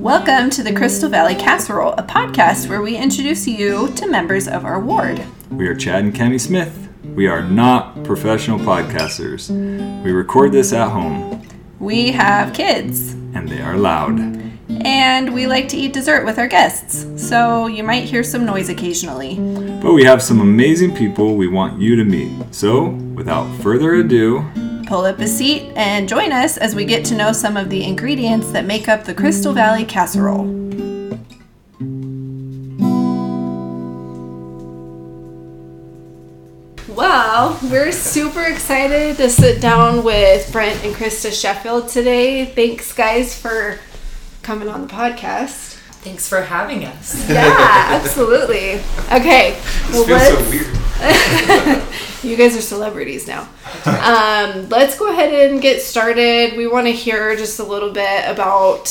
Welcome to the Crystal Valley Casserole, a podcast where we introduce you to members of our ward. We are Chad and Kenny Smith. We are not professional podcasters. We record this at home, We have kids, and they are loud. and we like to eat dessert with our guests, so you might hear some noise occasionally. But we have some amazing people we want you to meet. So, without further ado, Pull up a seat and join us as we get to know some of the ingredients that make up the Crystal Valley Casserole. Well, we're super excited to sit down with Brent and Christa Sheffield today. Thanks, guys, for coming on the podcast. Thanks for having us. Yeah, absolutely. Okay, well, let's, you guys are celebrities now. Um, let's go ahead and get started. We want to hear just a little bit about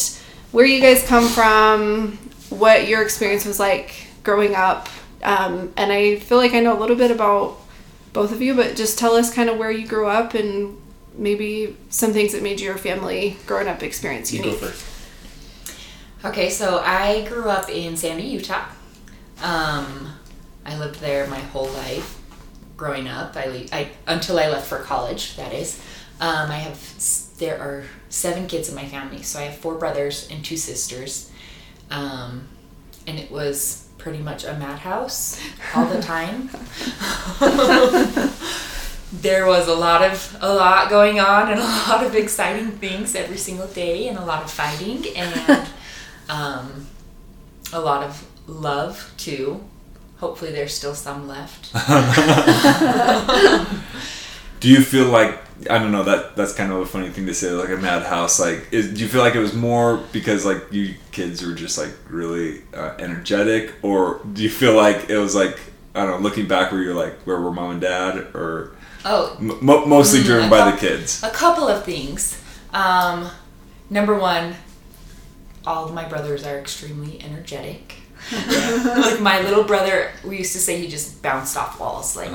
where you guys come from, what your experience was like growing up. Um, and I feel like I know a little bit about both of you, but just tell us kind of where you grew up and maybe some things that made your family growing up experience You go unique. first. Okay, so I grew up in Sandy, Utah. Um, I lived there my whole life. Growing up, I, I until I left for college. That is, um, I have there are seven kids in my family, so I have four brothers and two sisters, um, and it was pretty much a madhouse all the time. there was a lot of a lot going on and a lot of exciting things every single day and a lot of fighting and um, a lot of love too hopefully there's still some left. Do you feel like I don't know that that's kind of a funny thing to say like a madhouse like is, do you feel like it was more because like you kids were just like really uh, energetic? Or do you feel like it was like I don't know looking back where you're like where were mom and dad or oh. m- mostly Mm, driven I by the kids? a couple of things. Um, number one all of my brothers are extremely energetic like my little brother we used to say he just bounced off walls like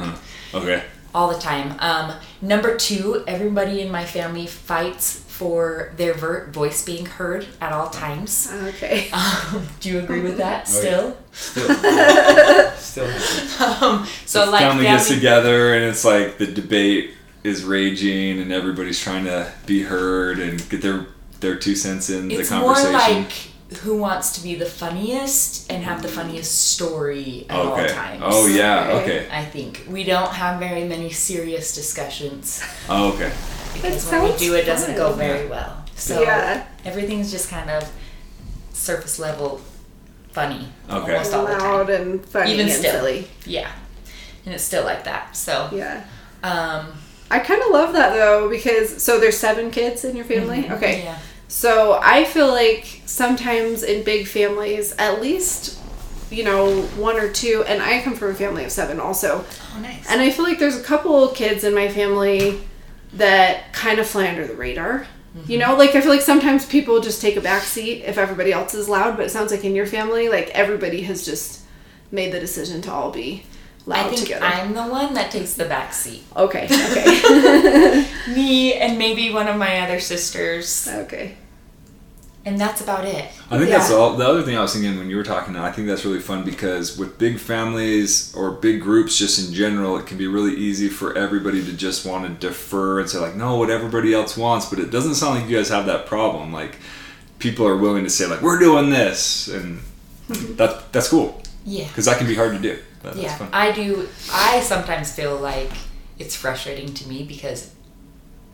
okay all the time. Um, number two, everybody in my family fights for their ver- voice being heard at all times. Okay. Um, do you agree with that Oh, yeah. still? still Um, so the like family gets together and it's like the debate is raging and everybody's trying to be heard and get their their two cents in it's the more conversation like who wants to be the funniest and have the funniest story at all okay times. oh yeah Okay. okay I think we don't have very many serious discussions oh okay because That when we do it doesn't go fun. very well. So Yeah. everything's just kind of surface level funny Okay. almost all the time. Loud and funny Even and still. silly. Yeah. And it's still like that. So Yeah. um I kind of love that though because so there's seven kids in your family. Okay. yeah. So I feel like sometimes in big families, at least you know one or two, and I come from a family of seven also, Oh nice. and I feel like there's a couple kids in my family that kind of fly under the radar. You know, like I feel like sometimes people just take a back seat if everybody else is loud, but it sounds like in your family, like everybody has just made the decision to all be loud I think together. I'm the one that takes the back seat. okay, okay, Me and maybe one of my other sisters. okay. And that's about it. I think Yeah. that's all. The other thing I was thinking when you were talking, I think that's really fun because with big families or big groups, just in general, it can be really easy for everybody to just want to defer and say like, no, what everybody else wants. But it doesn't sound like you guys have that problem. Like, people are willing to say like, we're doing this, and that that's cool Yeah. because that can be hard to do. But that's Yeah. I do I sometimes feel like it's frustrating to me because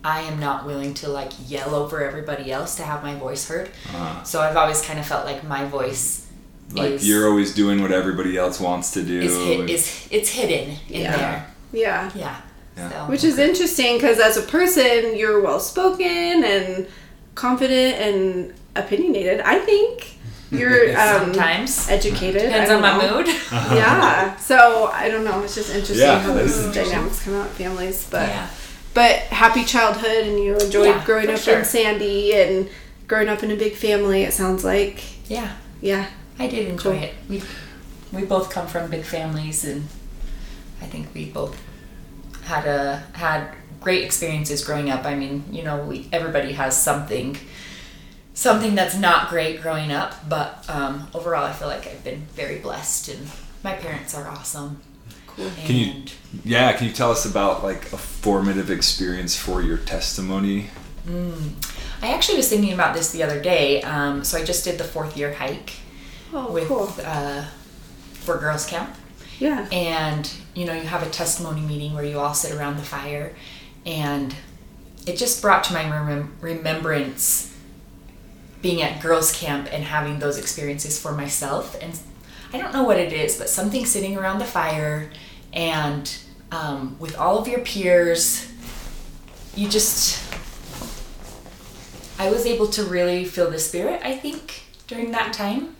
I am not willing to like yell over everybody else to have my voice heard. Uh, So I've always kind of felt like my voice like is you're always doing what everybody else wants to do. is, hid, is it's hidden in Yeah. there. Yeah. Yeah. Yeah. So, Which is interesting because as a person, you're well spoken and confident and opinionated. I think you're um, sometimes educated. depends on don't my mood. Yeah. So I don't know. It's just interesting Yeah, how that is those dynamics come out in families. But yeah. But happy childhood and you enjoyed Yeah, growing up sure. in Sandy and growing up in a big family. It sounds like Yeah. yeah. I did enjoy Cool. it. We we both come from big families and I think we both had a had great experiences growing up. I mean, you know, we everybody has something something that's not great growing up, but um, overall, I feel like I've been very blessed, and my parents are awesome. Cool. Can you, yeah, can you tell us about like a formative experience for your testimony? Mm. I actually was thinking about this the other day. Um, so I just did the fourth year hike Oh, with cool. uh, for girls camp, Yeah. and you know you have a testimony meeting where you all sit around the fire, and it just brought to my remem- remembrance being at girls camp and having those experiences for myself and i don't know what it is but something sitting around the fire and um, with all of your peers you just i was able to really feel the spirit i think during that time.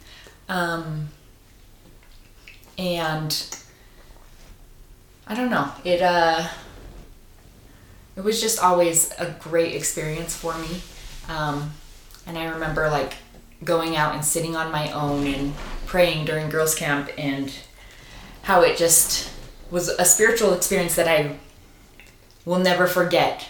Um, and i don't know. It uh it was just always a great experience for me. Um, and I remember like going out and sitting on my own and praying during girls' camp and how it just was a spiritual experience that I will never forget.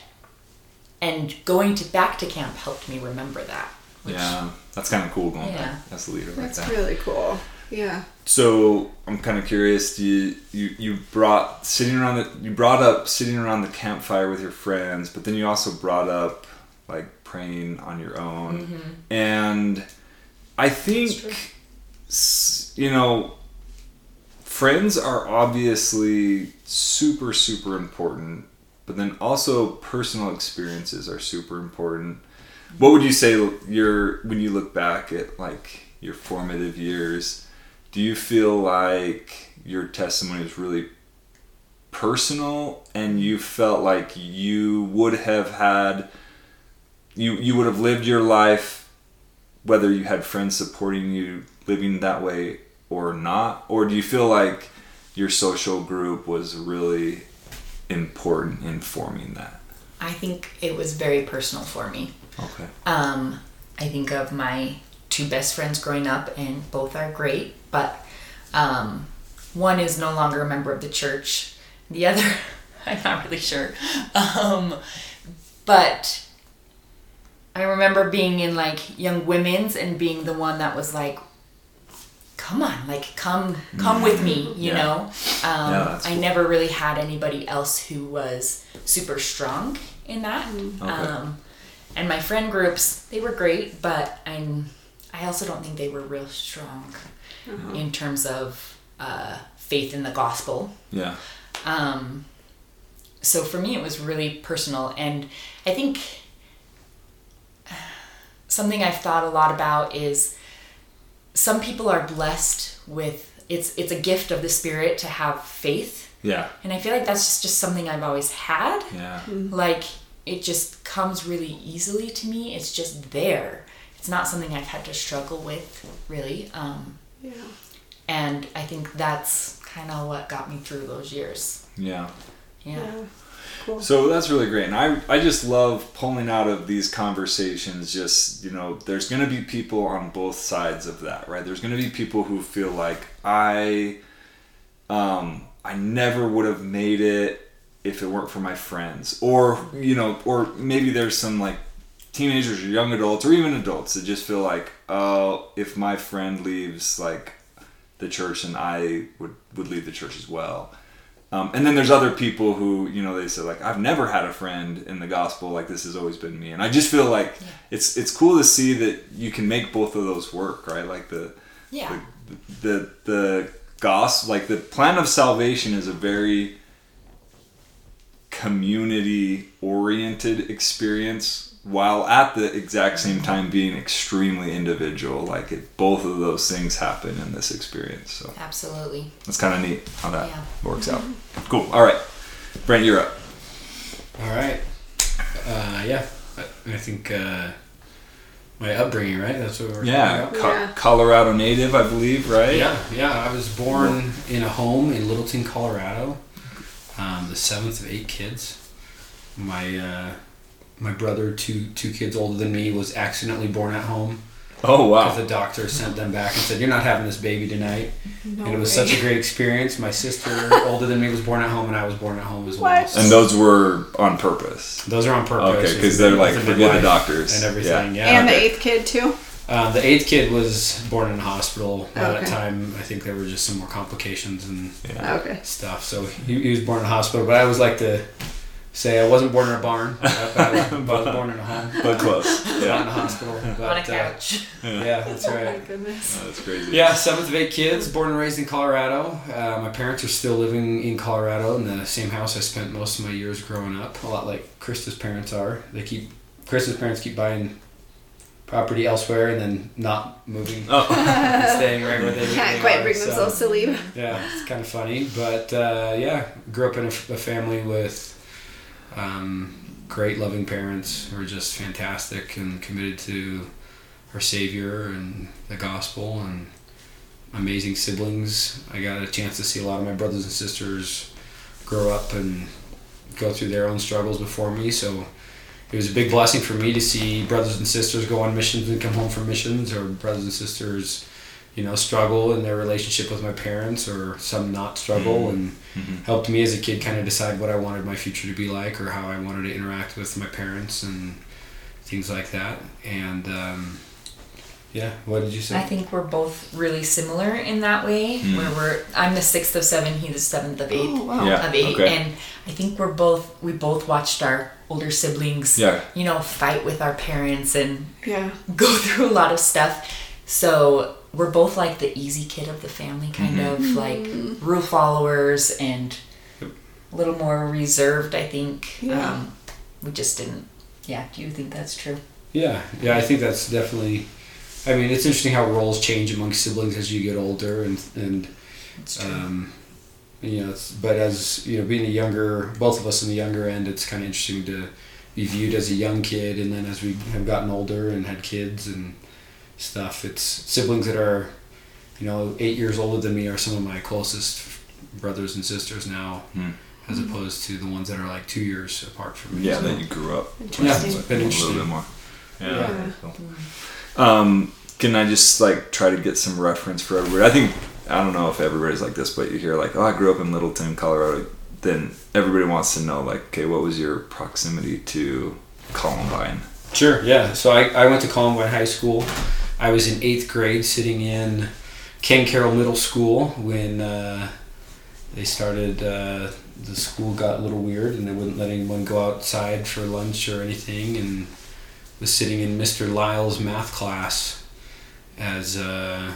And going to back to camp helped me remember that. which- yeah, that's kind of cool going Yeah. back as a leader That's like that. really cool. Yeah. So I'm kind of curious. Do you, you you brought sitting around the you brought up sitting around the campfire with your friends, but then you also brought up like praying on your own, Mm-hmm. and I think s- you know friends are obviously super super important, but then also personal experiences are super important. What would you say your when you look back at like your formative years? Do you feel like your testimony is really personal and you felt like you would have had you you would have lived your life whether you had friends supporting you living that way or not or do you feel like your social group was really important in forming that I think it was very personal for me. okay Um, I think of my two best friends growing up, and both are great, but um, one is no longer a member of the church. The other, I'm not really sure. Um, but I remember being in like young women's and being the one that was like, come on, like come come with me, you Yeah. know. Um, Yeah, that's I never really had anybody else who was super strong in that. Okay. Um, and my friend groups, they were great, but I'm I also don't think they were real strong in terms of uh, faith in the gospel. yeah Um, so for me, it was really personal, and I think something I've thought a lot about is some people are blessed with it's it's a gift of the spirit to have faith, yeah and I feel like that's just, just something I've always had. yeah Like it just comes really easily to me. It's just there. It's not something I've had to struggle with really. Um, Yeah. and I think that's kind of what got me through those years. yeah Yeah. Yeah. Cool. So that's really great. And I, I just love pulling out of these conversations, just, you know, there's going to be people on both sides of that, right? There's going to be people who feel like I, um, I never would have made it if it weren't for my friends. Or, you know, or maybe there's some like teenagers or young adults or even adults that just feel like, oh, if my friend leaves like the church and I would, would leave the church as well. Um, and then there's other people who, you know, they say like, I've never had a friend in the gospel. Like this has always been me. And I just feel like it's, it's cool to see that you can make both of those work, right? Like the, Yeah. the, the, the gospel, like the plan of salvation is a very community oriented experience while at the exact same time being extremely individual. Like it, both of those things happen in this experience. So Absolutely. that's kind of neat how that Yeah. works out. Cool. All right. Brent, you're up. All right. Uh, yeah, I, I think uh, my upbringing, right? That's what we're Yeah. talking Co- Yeah. Colorado native, I believe, right? Yeah, yeah. I was born in a home in Littleton, Colorado. Um, the seventh of eight kids. My uh, my brother, two two kids older than me, was accidentally born at home. Oh wow! Because the doctor sent them back and said, "You're not having this baby tonight." No and it was way. such a great experience. My sister, older than me, was born at home, and I was born at home as well. What? And those were on purpose. those are on purpose. Okay, because they're like the forget the doctors and everything. Yeah. and the eighth kid too. Um, the eighth kid was born in a hospital. By that time, I think there were just some more complications and Yeah. Okay. stuff. So he, he was born in a hospital, but I was like to say I wasn't born in a barn. I, I was, I was born in a home, But close. not in a Yeah. hospital. But, on a uh, couch. yeah, that's right. Oh my right. goodness. Oh, that's crazy. Yeah, seventh of eight kids, born and raised in Colorado. Uh, my parents are still living in Colorado in the same house I spent most of my years growing up. A lot like Christa's parents are. They keep Christa's parents keep buying property elsewhere and then not moving, Oh. staying right where they they Can't quite are, bring so- themselves to leave. yeah, it's kind of funny, but uh, yeah, grew up in a, a family with um, great, loving parents who are just fantastic and committed to our Savior and the gospel and amazing siblings. I got a chance to see a lot of my brothers and sisters grow up and go through their own struggles before me, so it was a big blessing for me to see brothers and sisters go on missions and come home from missions, or brothers and sisters you know, struggle in their relationship with my parents or some not struggle and Mhm. helped me as a kid kind of decide what I wanted my future to be like or how I wanted to interact with my parents and things like that. And um, yeah, what did you say? I think we're both really similar in that way. Mm. Where we're, I'm the sixth of seven, he's the seventh of eight. Oh wow. Yeah. Of eight, okay. and I think we're both we both watched our older siblings, Yeah. you know, fight with our parents and Yeah. go through a lot of stuff. So we're both like the easy kid of the family, kind Mhm. of like rule followers and a little more reserved. I think. Yeah. Um, we just didn't. Yeah. Do you think that's true? yeah, yeah, I think that's definitely. I mean, it's interesting how roles change among siblings as you get older, and and It's true. um, you know, it's, but as you know, being a younger, both of us in the younger end, it's kind of interesting to be viewed as a young kid, and then as we have gotten older and had kids and stuff, it's siblings that are, you know, eight years older than me are some of my closest brothers and sisters now, Hmm. as opposed to the ones that are like two years apart from me. Yeah, So- that you grew up yeah, Interesting. it's been a little bit more. Yeah. Yeah. Cool. Um, can I just like try to get some reference for everybody? I think I don't know if everybody's like this, but you hear like, oh, I grew up in Littleton, Colorado. Then everybody wants to know like, okay, what was your proximity to Columbine? Sure, yeah. So I, I went to Columbine High School. I was in eighth grade sitting in Ken Caryl Middle School when uh, they started, uh, the school got a little weird and they wouldn't let anyone go outside for lunch or anything and was sitting in Mr. Lyle's math class as uh,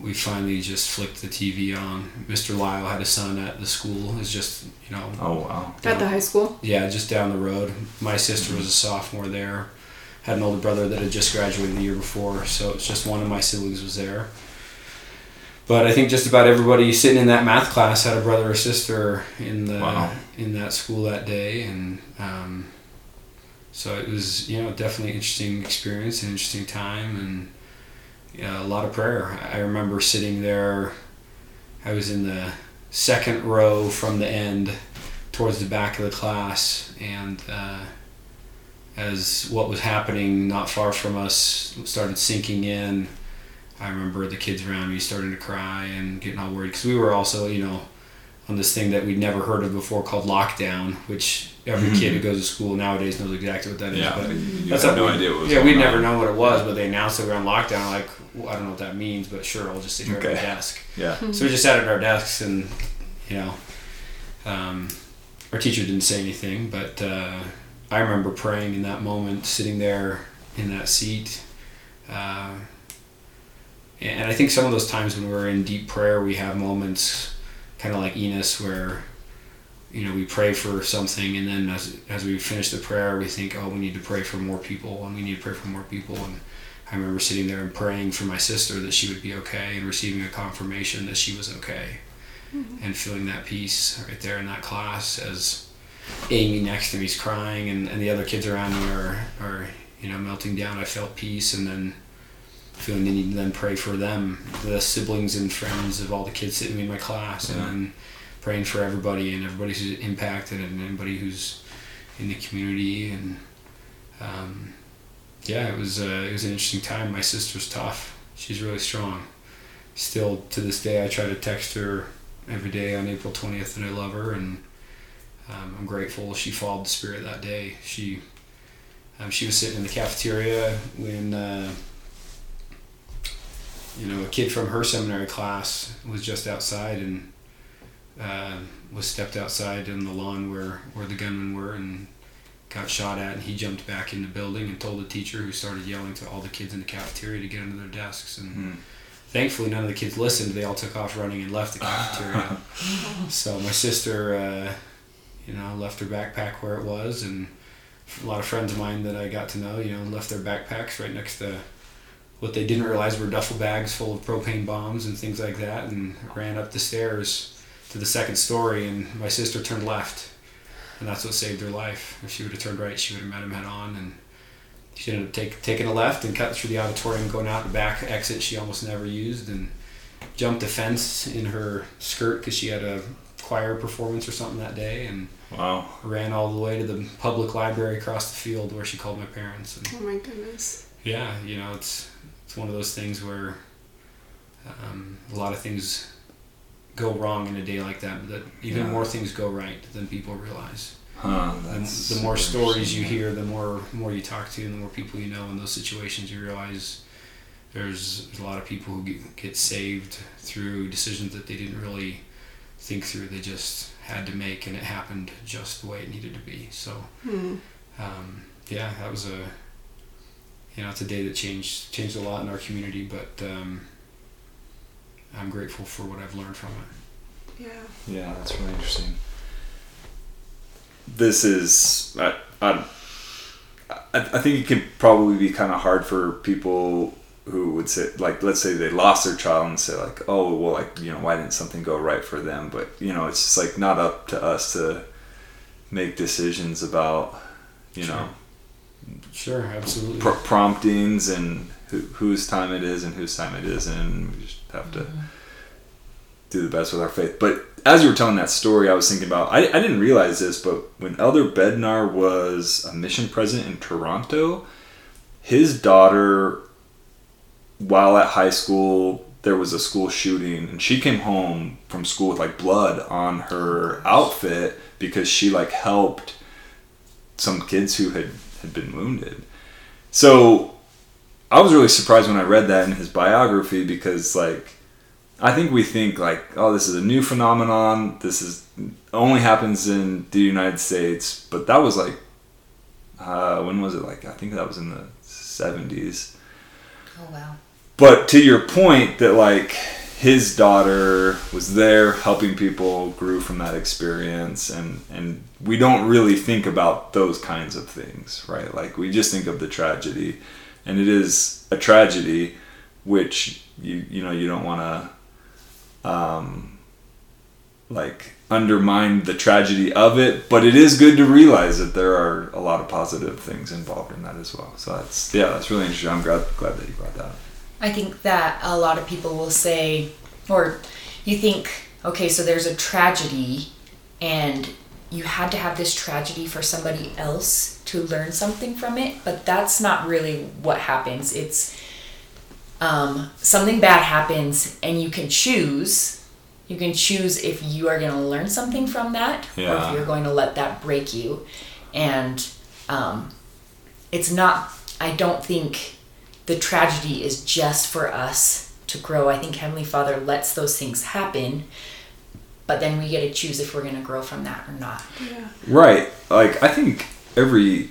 we finally just flicked the TV on. Mr. Lyle had a son at the school. Is just, you know, Oh wow. At the high school. yeah, just down the road. My sister was a sophomore there. Had an older brother that had just graduated the year before, so it's just one of my siblings was there. But I think just about everybody sitting in that math class had a brother or sister in the Wow. in that school that day, and um, so it was you know definitely an interesting experience, an interesting time, and yeah, a lot of prayer. I remember sitting there. I was in the second row from the end towards the back of the class and uh, as what was happening not far from us started sinking in i remember the kids around me starting to cry and getting all worried because we were also you know on this thing that we'd never heard of before called lockdown which every Mhm. kid who goes to school nowadays knows exactly what that is. Yeah, but but you that's had no we- idea what was yeah going we'd on. never known what it was but they announced that we we're on lockdown like well, i don't know what that means but sure i'll just sit here at Okay. my desk Yeah. so we just sat at our desks and, you know, um, our teacher didn't say anything, but uh, I remember praying in that moment, sitting there in that seat. Uh, and I think some of those times when we're in deep prayer, we have moments kind of like Enos where, you know, we pray for something and then as, as we finish the prayer, we think, oh, we need to pray for more people and we need to pray for more people. And I remember sitting there and praying for my sister that she would be okay and receiving a confirmation that she was okay and feeling that peace right there in that class as Amy next to me's crying and, and the other kids around me are, are, you know, melting down. I felt peace and then feeling the need to then pray for them, the siblings and friends of all the kids sitting in my class Yeah. and then praying for everybody and everybody who's impacted and anybody who's in the community and um, yeah, it was uh, it was an interesting time. My sister's tough. She's really strong. Still to this day, I try to text her every day on April twentieth, and I love her, and um, I'm grateful she followed the spirit that day. She um, she was sitting in the cafeteria when uh, you know a kid from her seminary class was just outside and uh, was stepped outside in the lawn where where the gunmen were and got shot at and he jumped back in the building and told the teacher who started yelling to all the kids in the cafeteria to get under their desks and Mm. thankfully none of the kids listened they all took off running and left the cafeteria so my sister uh, you know left her backpack where it was and a lot of friends of mine that i got to know you know left their backpacks right next to what they didn't realize were duffel bags full of propane bombs and things like that and ran up the stairs to the second story and my sister turned left and that's what saved her life. If she would have turned right, she would have met him head on, and she ended up take, taking a left and cut through the auditorium, going out the back exit she almost never used, and jumped a fence in her skirt because she had a choir performance or something that day, and Wow. ran all the way to the public library across the field where she called my parents. And Oh my goodness. yeah, you know, it's it's one of those things where um, a lot of things go wrong in a day like that, but that even Yeah. more things go right than people realize. Huh. And That's the more stories you hear, the more more you talk to, and the more people you know in those situations, you realize there's, there's a lot of people who get, get saved through decisions that they didn't really think through. They just had to make, and it happened just the way it needed to be. So, Hmm. um, yeah, that was a you know it's a day that changed changed a lot in our community, but um, I'm grateful for what I've learned from it. Yeah. Yeah, that's really interesting. This is, I, I, I I think it can probably be kind of hard for people who would say, like, let's say they lost their child and say, like, oh, well, like, you know, why didn't something go right for them? But, you know, it's just like not up to us to make decisions about, you know, Sure, absolutely. pr- promptings and who, whose time it is and whose time it isn't. We just have to mm-hmm. do the best with our faith. But as you were telling that story, I was thinking about, I, I didn't realize this, but when Elder Bednar was a mission president in Toronto, his daughter, while at high school, there was a school shooting and she came home from school with like blood on her outfit because she like helped some kids who had, had been wounded. So I was really surprised when I read that in his biography because like I think we think like oh this is a new phenomenon this is only happens in the United States but that was like uh, when was it like I think that was in the 70s Oh wow. But to your point that like his daughter was there helping people grew from that experience and and we don't really think about those kinds of things right? Like we just think of the tragedy. And it is a tragedy which you you know you don't want to um like undermine the tragedy of it. But it is good to realize that there are a lot of positive things involved in that as well. So that's yeah that's really interesting. I'm glad glad that you brought that up I think that a lot of people will say, or you think, okay, so there's a tragedy, and you had to have this tragedy for somebody else to learn something from it, but that's not really what happens. It's um, something bad happens, and you can choose. You can choose if you are going to learn something from that, or if you're going to let that break you. And um, it's not, I don't think the tragedy is just for us to grow. I think Heavenly Father lets those things happen, but then we get to choose if we're going to grow from that or not. Yeah. Right. Like I think every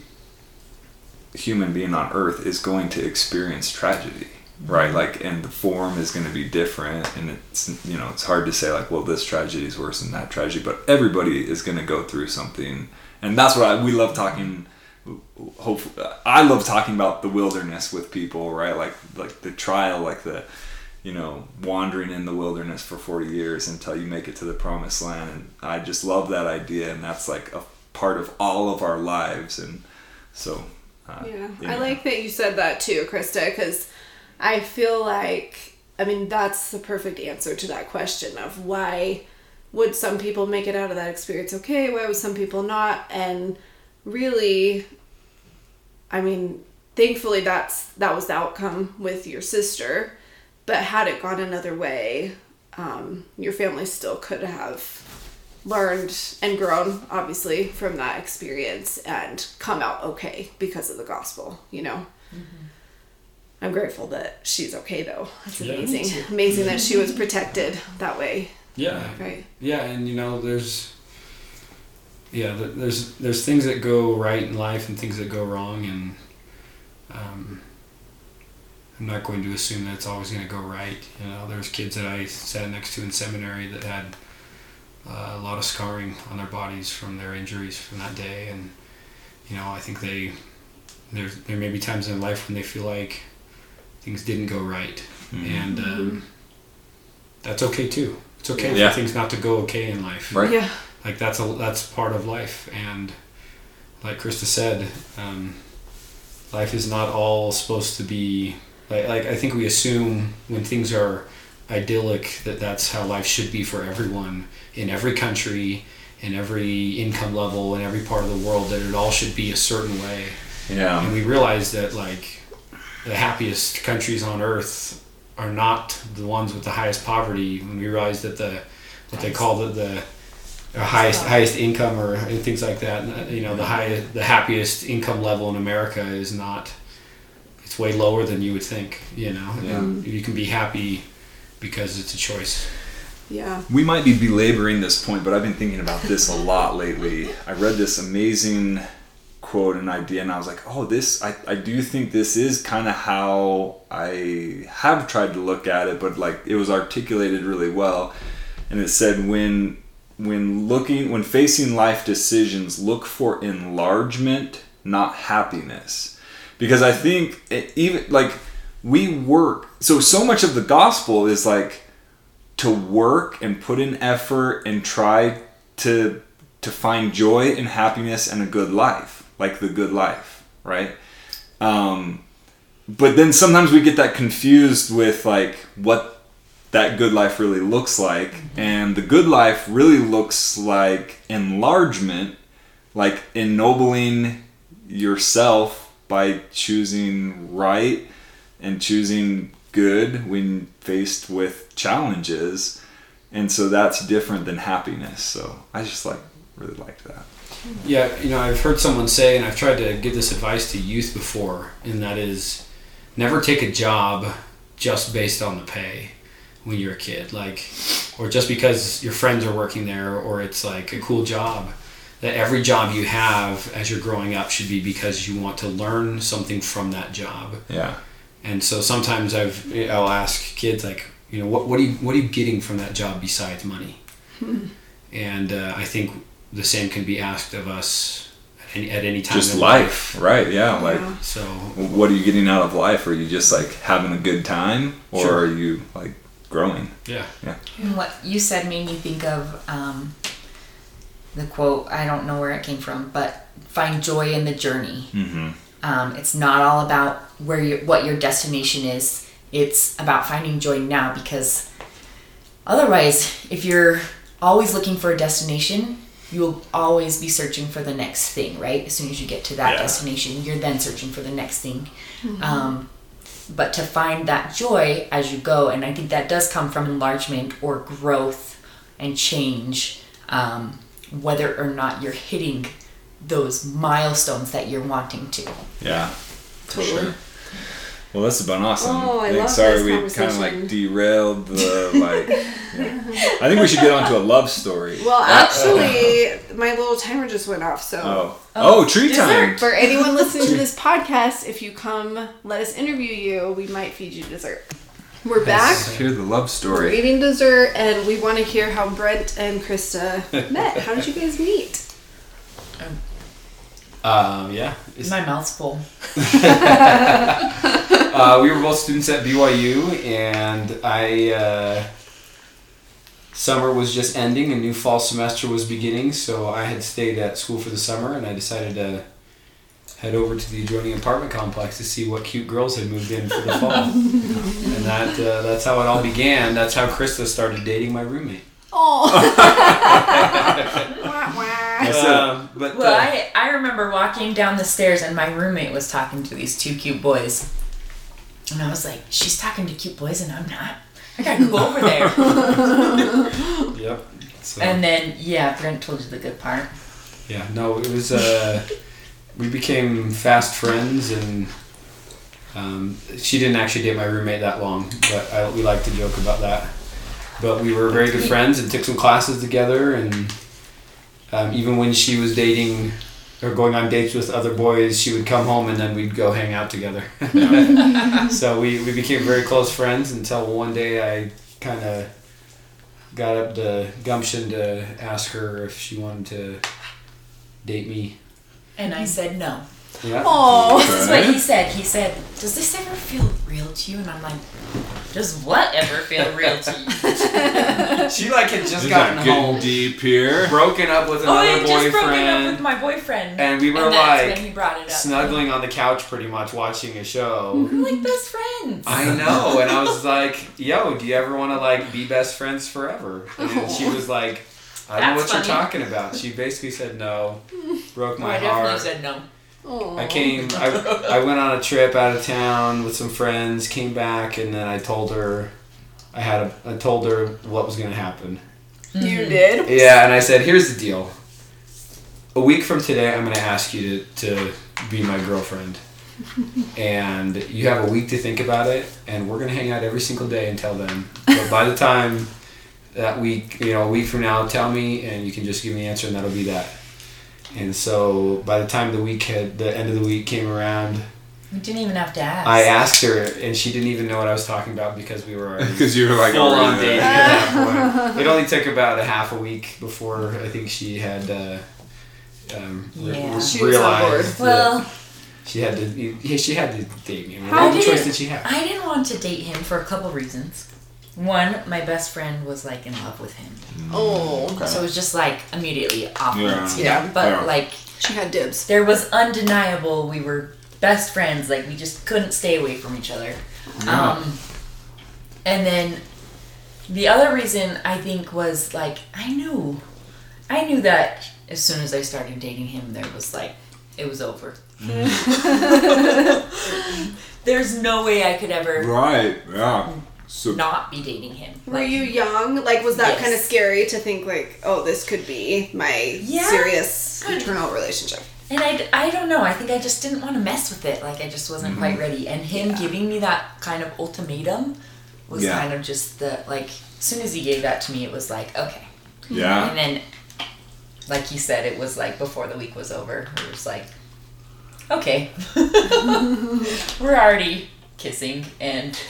human being on earth is going to experience tragedy. Mm-hmm. Right? Like and the form is going to be different and it's you know, it's hard to say like well this tragedy is worse than that tragedy, but everybody is going to go through something. And that's what I, we love talking hope I love talking about the wilderness with people, right? Like like the trial, like the you know, wandering in the wilderness for 40 years until you make it to the promised land. And I just love that idea. And that's like a part of all of our lives. And so, uh, Yeah. yeah. I like that you said that too, Christa, because I feel like, I mean, that's the perfect answer to that question of why would some people make it out of that experience okay? Why would some people not? And really, I mean, thankfully that's that was the outcome with your sister. But had it gone another way, um, your family still could have learned and grown obviously from that experience and come out okay because of the gospel you know? Mm-hmm. i'm grateful that she's okay though. It's yeah, amazing. Amazing that she was protected that way. Yeah. Right. Yeah and you know there's yeah there's there's things that go right in life and things that go wrong and um, I'm not going to assume that it's always going to go right. You know, there's kids that I sat next to in seminary that had uh, a lot of scarring on their bodies from their injuries from that day, and you know I think they there there may be times in life when they feel like things didn't go right, mm-hmm. and um, that's okay too. It's okay yeah. for things not to go okay in life. Right. Yeah. Like that's a that's part of life, and like Christa said, um, life is not all supposed to be like like I think we assume when things are idyllic that that's how life should be for everyone in every country, in every income level, in every part of the world, that it all should be a certain way. Yeah. And we realize that like the happiest countries on earth are not the ones with the highest poverty. When we realize that the what they call the the highest highest income or things like that, uh, you know, the high the happiest income level in America is not. It's way lower than you would think. You know, yeah. you can be happy because it's a choice. Yeah. We might be belaboring this point, but I've been thinking about this a lot lately. I read this amazing quote and idea, and I was like, oh, this, I, I do think this is kind of how I have tried to look at it, but like it was articulated really well. And it said, when when looking when facing life decisions look for enlargement not happiness. Because i think it, even like we work so so much of the gospel is like to work and put in effort and try to to find joy and happiness and a good life like the good life right? Um, but then sometimes we get that confused with like what that good life really looks like. Mm-hmm. and the good life really looks like enlargement like ennobling yourself by choosing right and choosing good when faced with challenges. And so that's different than happiness. So i just like really liked that. Yeah you know i've heard someone say and i've tried to give this advice to youth before and that is never take a job just based on the pay when you're a kid like or just because your friends are working there or it's like a cool job that every job you have as you're growing up should be because you want to learn something from that job. Yeah. And so sometimes I've I'll ask kids like you know what what are you what are you getting from that job besides money? Hmm. and uh, I think the same can be asked of us at any, at any time just life, life, right yeah. like so what are you getting out of life? Are you just like having a good time? Or sure. are you like growing yeah yeah and what you said made me think of um, the quote I don't know where it came from but find joy in the journey mm-hmm um, it's not all about where you what your destination is. It's about finding joy now because otherwise, if you're always looking for a destination, you'll always be searching for the next thing, right? As soon as you get to that yeah. destination, you're then searching for the next thing. Mm-hmm. Um, but to find that joy as you go, and I think that does come from enlargement or growth and change, um, whether or not you're hitting those milestones that you're wanting to. Yeah, totally. Sure. Well, this has been awesome. Oh, I, I love sorry this we kind of like derailed the like. yeah. I think we should get on to a love story. Well, uh, actually, my little timer just went off. So. Oh. Oh, oh tree dessert. time. For anyone listening to this podcast, if you come, let us interview you. We might feed you dessert. We're back. Let's hear the love story. We're eating dessert, and we want to hear how Brent and Christa met. How did you guys meet? Um, Um, yeah. My mouth's full. uh, we were both students at BYU, and I. Uh, summer was just ending, a new fall semester was beginning, so I had stayed at school for the summer, and I decided to head over to the adjoining apartment complex to see what cute girls had moved in for the fall. and that uh, that's how it all began. That's how Christa started dating my roommate. Oh. I said- Um, but Well, uh, I, I remember walking down the stairs and my roommate was talking to these two cute boys. And I was like, she's talking to cute boys and I'm not. I gotta go over there. yep. So, and then, yeah, Brent told you the good part. yeah, no, it was. Uh, we became fast friends, and um, she didn't actually date my roommate that long, but I, we like to joke about that. But we were very good friends and took some classes together, and um, even when she was dating or going on dates with other boys, she would come home and then we'd go hang out together. so we, we became very close friends until one day I kind of got up the gumption to ask her if she wanted to date me. And I said no. Yeah. Oh. This is what he said. He said, Does this ever feel real to you? And I'm like, Does what ever feel real to you? She like had just These gotten are home, deep here. broken up with oh, I another just broken up with my boyfriend. and we were and like he brought it up. snuggling on the couch, pretty much watching a show. We're like best friends. I know, and I was like, "Yo, do you ever want to like be best friends forever?" And she was like, "I don't know what That's you're talking about." She basically said no, broke Oh, my I definitely heart. said no. Oh. I came. I, I went on a trip out of town with some friends. Came back, and then I told her, I had a. I told her what was gonna happen. You mm-hmm. did? Yeah, and I said, "Here's the deal. A week from today, I'm gonna ask you to to be my girlfriend." and you have a week to think about it, and we're gonna hang out every single day until then. But by the time that week, you know, a week from now, tell me, and you can just give me the answer, and that'll be that. And so, by the time the week had, the end of the week came around, We didn't even have to ask. I asked her, and she didn't even know what I was talking about because we were Because you were like, full on already dating there. at. It only took about a half a week before I think she had uh, um, re- Yeah. re- She was on board. realized Well, she had to. Yeah, she had to date me. I mean, How what did choice did she have? I didn't want to date him for a couple reasons. One, my best friend was like in love with him, Oh. so it was just like immediately off Yeah. limits, you Yeah. know. But Yeah. like She had dibs. there was undeniable we were best friends. Like we just couldn't stay away from each other. Um, and then the other reason I think was like I knew, I knew that as soon as I started dating him, there was like it was over. There's no way I could ever Right. Yeah. So not be dating him. Were Like, you young? Like, was that Yes. kind of scary to think, like, oh, this could be my Yeah. serious eternal relationship? And I, I don't know. I think I just didn't want to mess with it. Like I just wasn't quite mm-hmm. ready. And him giving me that kind of ultimatum was Yeah. kind of just the like. As soon as he gave that to me, it was like okay. yeah. And then, like you said, it was like before the week was over. It was like, okay, we're already kissing, and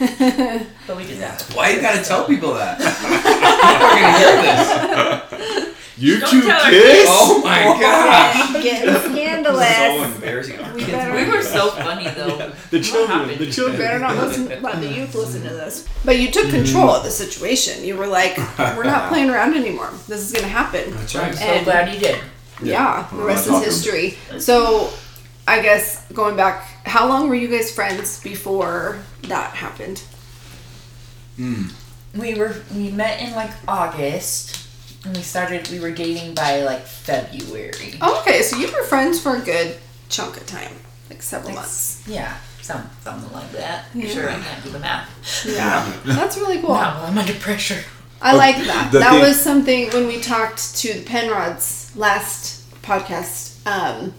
but we did that. Why you gotta tell people that? They're gonna hear this. You Don't two kiss? Oh my gosh! Getting scandalous. so embarrassing. We kids better- We were so funny though. The children. The children. Better not listen. Let the youth listen to this. But you took mm-hmm. control of the situation. You were like, "We're not playing around anymore. This is gonna happen." That's I'm right. so And- glad you did. Yeah, the rest is history. So, I guess going back, how long were you guys friends before that happened? We were we met in like August, and we started. We were dating by like February. Oh, okay, so you were friends for a good chunk of time, like several Like, months. Yeah, some something like that. Yeah. Sure, I can't do the math. Yeah, that's really cool. Not while I'm under pressure. I like that. That thing- was something when we talked to the Penrods last podcast. Um,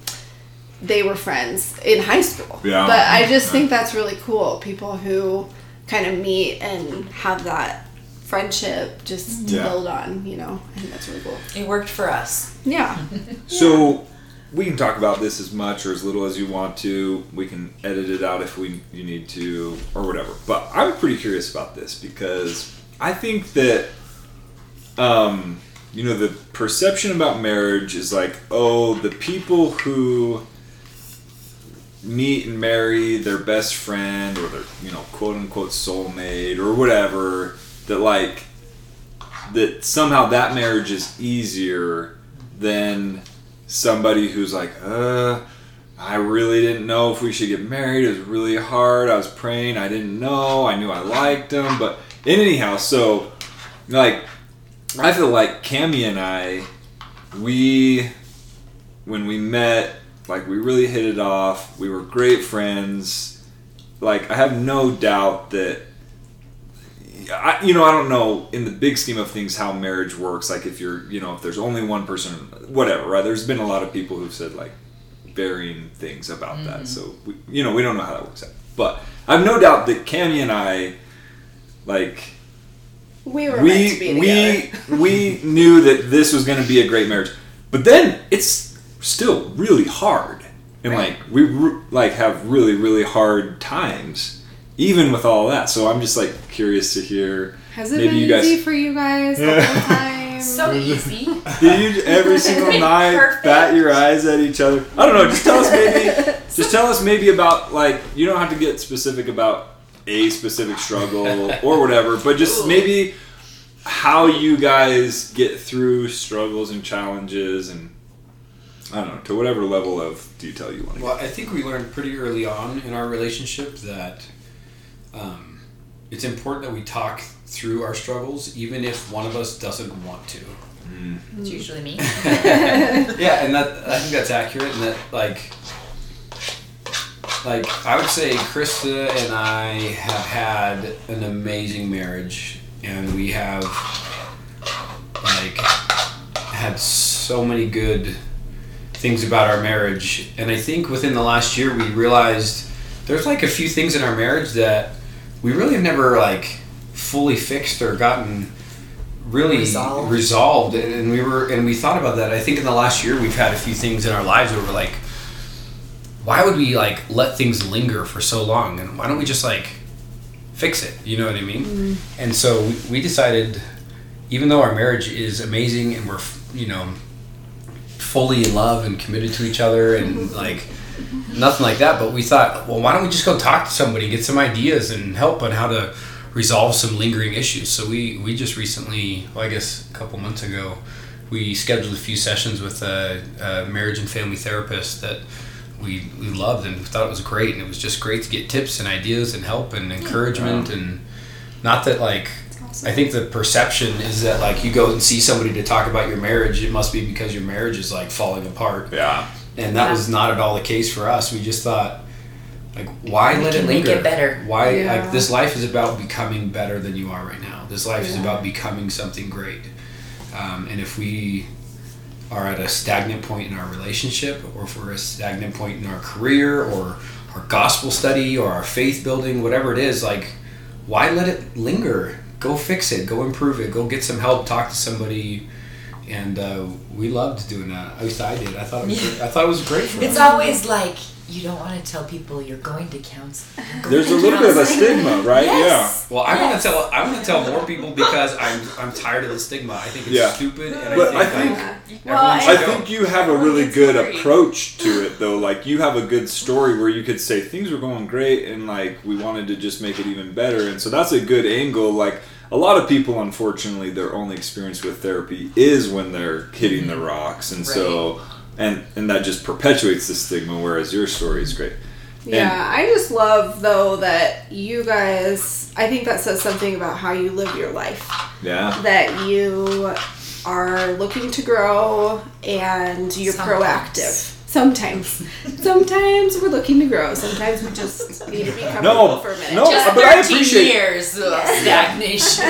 they were friends in high school. Yeah. But I just think that's really cool. People who kind of meet and have that friendship just to Yeah. build on, you know. I think that's really cool. It worked for us. Yeah. So we can talk about this as much or as little as you want to. We can edit it out if we you need to or whatever. But I'm pretty curious about this because I think that um, you know the perception about marriage is like oh the people who meet and marry their best friend or their you know quote unquote soulmate or whatever that like that somehow that marriage is easier than somebody who's like uh I really didn't know if we should get married. It was really hard. I was praying. I didn't know. I knew I liked him, but in anyhow, so like I feel like Cami and I, we when we met, like we really hit it off. We were great friends. Like I have no doubt that I, you know, I don't know in the big scheme of things how marriage works. Like if you're, you know, if there's only one person, whatever, right? There's been a lot of people who've said like varying things about mm-hmm. that. So, we, you know, we don't know how that works out. But I have no doubt that Cami and I, like, we were we we we knew that this was going to be a great marriage, but then it's still really hard, and right. like we like have really really hard times even with all that. So I'm just like curious to hear. Has it maybe been you guys, easy for you guys the whole time? so easy. Did you every single night perfect. bat your eyes at each other? I don't know. Just tell us maybe. just tell us maybe about like you don't have to get specific about a specific struggle or whatever, but just Ooh. maybe how you guys get through struggles and challenges and I don't know to whatever level of detail you want to. Well, get. I think we learned pretty early on in our relationship that um, it's important that we talk through our struggles, even if one of us doesn't want to. Mm. It's usually me. yeah, and that I think that's accurate, and that like, like I would say, Christa and I have had an amazing marriage, and we have like had so many good things about our marriage, and I think within the last year we realized there's like a few things in our marriage that we really have never like fully fixed or gotten really resolved. resolved. and we were and we thought about that i think in the last year we've had a few things in our lives where we're like why would we like let things linger for so long and why don't we just like fix it you know what i mean mm. and so we, we decided even though our marriage is amazing and we're you know fully in love and committed to each other and mm-hmm. like nothing like that. But we thought, well, why don't we just go talk to somebody, get some ideas, and help on how to resolve some lingering issues. So we we just recently, well, I guess a couple months ago, we scheduled a few sessions with a, a marriage and family therapist that we we loved and thought it was great, and it was just great to get tips and ideas and help and encouragement wow. and not that like I think the perception is that like you go and see somebody to talk about your marriage, it must be because your marriage is like falling apart. Yeah and that yeah. was not at all the case for us. We just thought, like, why we let it linger? Make it better. Why yeah. like this life is about becoming better than you are right now. This life yeah. is about becoming something great. Um, and if we are at a stagnant point in our relationship, or if we're a stagnant point in our career, or our gospel study, or our faith building, whatever it is, like, why let it linger? Go fix it. Go improve it. Go get some help. Talk to somebody and uh, we loved doing that. At least I did. I thought it was. I thought it was great for It's us. always like you don't want to tell people you're going to counseling. There's a little bit of a stigma, right? Yes. Yeah. Well, I yes. want to tell. I want to tell more people because I'm I'm tired of the stigma. I think it's yeah. stupid, and but I think, I think, well, I think you have a really good approach to it, though. Like you have a good story where you could say things were going great, and like we wanted to just make it even better, and so that's a good angle. Like a lot of people, unfortunately, their only experience with therapy is when they're hitting the rocks, and right. so and and that just perpetuates the stigma. Whereas your story is great. Yeah, and, I just love though that you guys. I think that says something about how you live your life. Yeah. That you are looking to grow and you're Sometimes. proactive. Sometimes. Sometimes we're looking to grow. Sometimes we just need to be comfortable no, for a minute. No, just but I appreciate years of stagnation.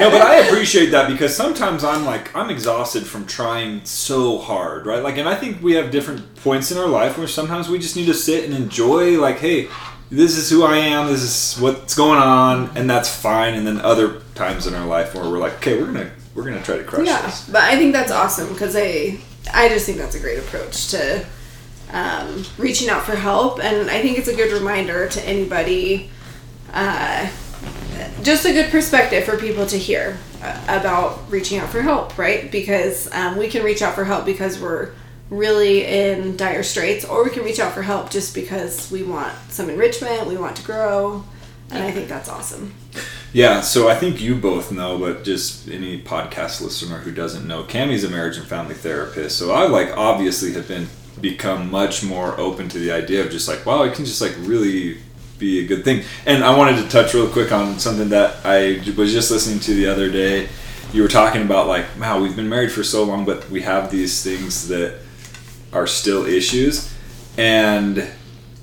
no, but I appreciate that because sometimes I'm like I'm exhausted from trying so hard, right? Like, and I think we have different points in our life where sometimes we just need to sit and enjoy. Like, hey, this is who I am. This is what's going on, and that's fine. And then other times in our life where we're like, okay, we're gonna we're gonna try to crush yeah, this. but I think that's awesome because I I just think that's a great approach to um, reaching out for help, and I think it's a good reminder to anybody, uh, just a good perspective for people to hear uh, about reaching out for help, right? Because um, we can reach out for help because we're really in dire straits, or we can reach out for help just because we want some enrichment, we want to grow, and I think that's awesome. Yeah, so I think you both know, but just any podcast listener who doesn't know, Cami's a marriage and family therapist. So I like obviously have been become much more open to the idea of just like, wow, it can just like really be a good thing. And I wanted to touch real quick on something that I was just listening to the other day. You were talking about like, wow, we've been married for so long, but we have these things that are still issues. And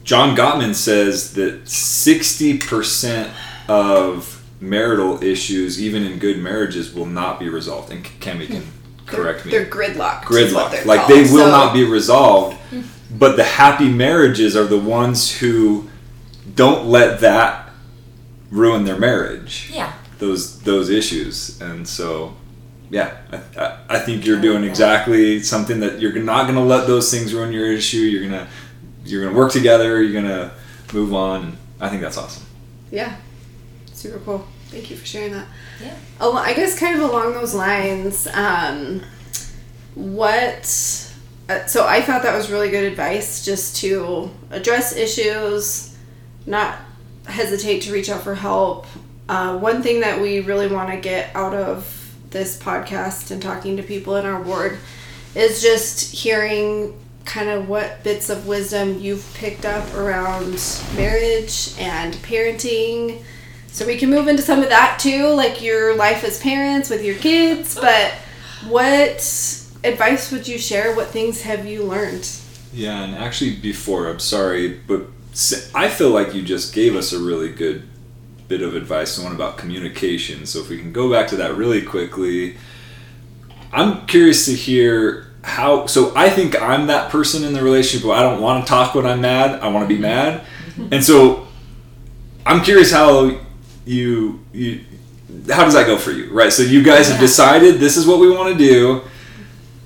John Gottman says that 60% of marital issues, even in good marriages, will not be resolved. And Cami can hmm. correct they're, me. They're gridlocked. Gridlocked. Like they will so, not be resolved. Hmm. But the happy marriages are the ones who don't let that ruin their marriage. Yeah. Those those issues. And so yeah, I, I, I think you're doing exactly something that you're not going to let those things ruin your issue. You're gonna you're gonna work together. You're gonna move on. I think that's awesome. Yeah, super cool. Thank you for sharing that. Yeah. Oh, I guess kind of along those lines, um, what? Uh, so I thought that was really good advice, just to address issues, not hesitate to reach out for help. Uh, one thing that we really want to get out of this podcast and talking to people in our ward is just hearing kind of what bits of wisdom you've picked up around marriage and parenting. So we can move into some of that too, like your life as parents with your kids. But what advice would you share? What things have you learned? Yeah, and actually, before, I'm sorry, but I feel like you just gave us a really good bit of advice, the one about communication. So if we can go back to that really quickly, I'm curious to hear how. So I think I'm that person in the relationship where I don't want to talk when I'm mad. I want to be mad, mm-hmm. and so I'm curious how you you how does that go for you, right? So you guys have decided this is what we want to do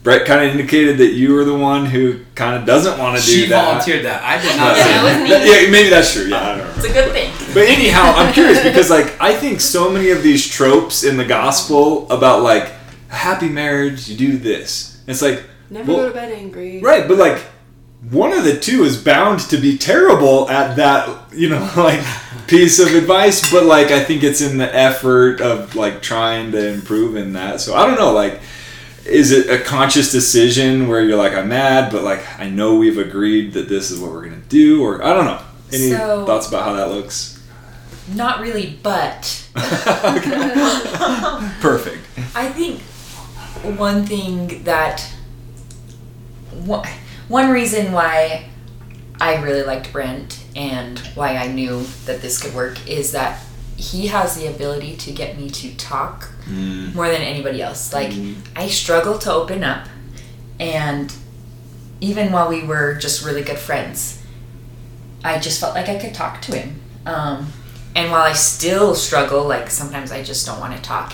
Brent kind of indicated that you were the one who kind of doesn't want to do she that. She volunteered that. I did not. yeah, yeah, maybe that's true. Yeah, I don't know. It's a good thing. But anyhow, I'm curious because like I think so many of these tropes in the gospel about like a happy marriage, you do this. It's like never well, go to bed angry. Right, but like one of the two is bound to be terrible at that, you know, like piece of advice. But like I think it's in the effort of like trying to improve in that. So I don't know, like is it a conscious decision where you're like i'm mad but like i know we've agreed that this is what we're gonna do or i don't know any so, thoughts about how that looks not really but perfect i think one thing that one reason why i really liked brent and why i knew that this could work is that he has the ability to get me to talk mm. more than anybody else. Like mm. I struggle to open up, and even while we were just really good friends, I just felt like I could talk to him. Um, and while I still struggle, like sometimes I just don't want to talk,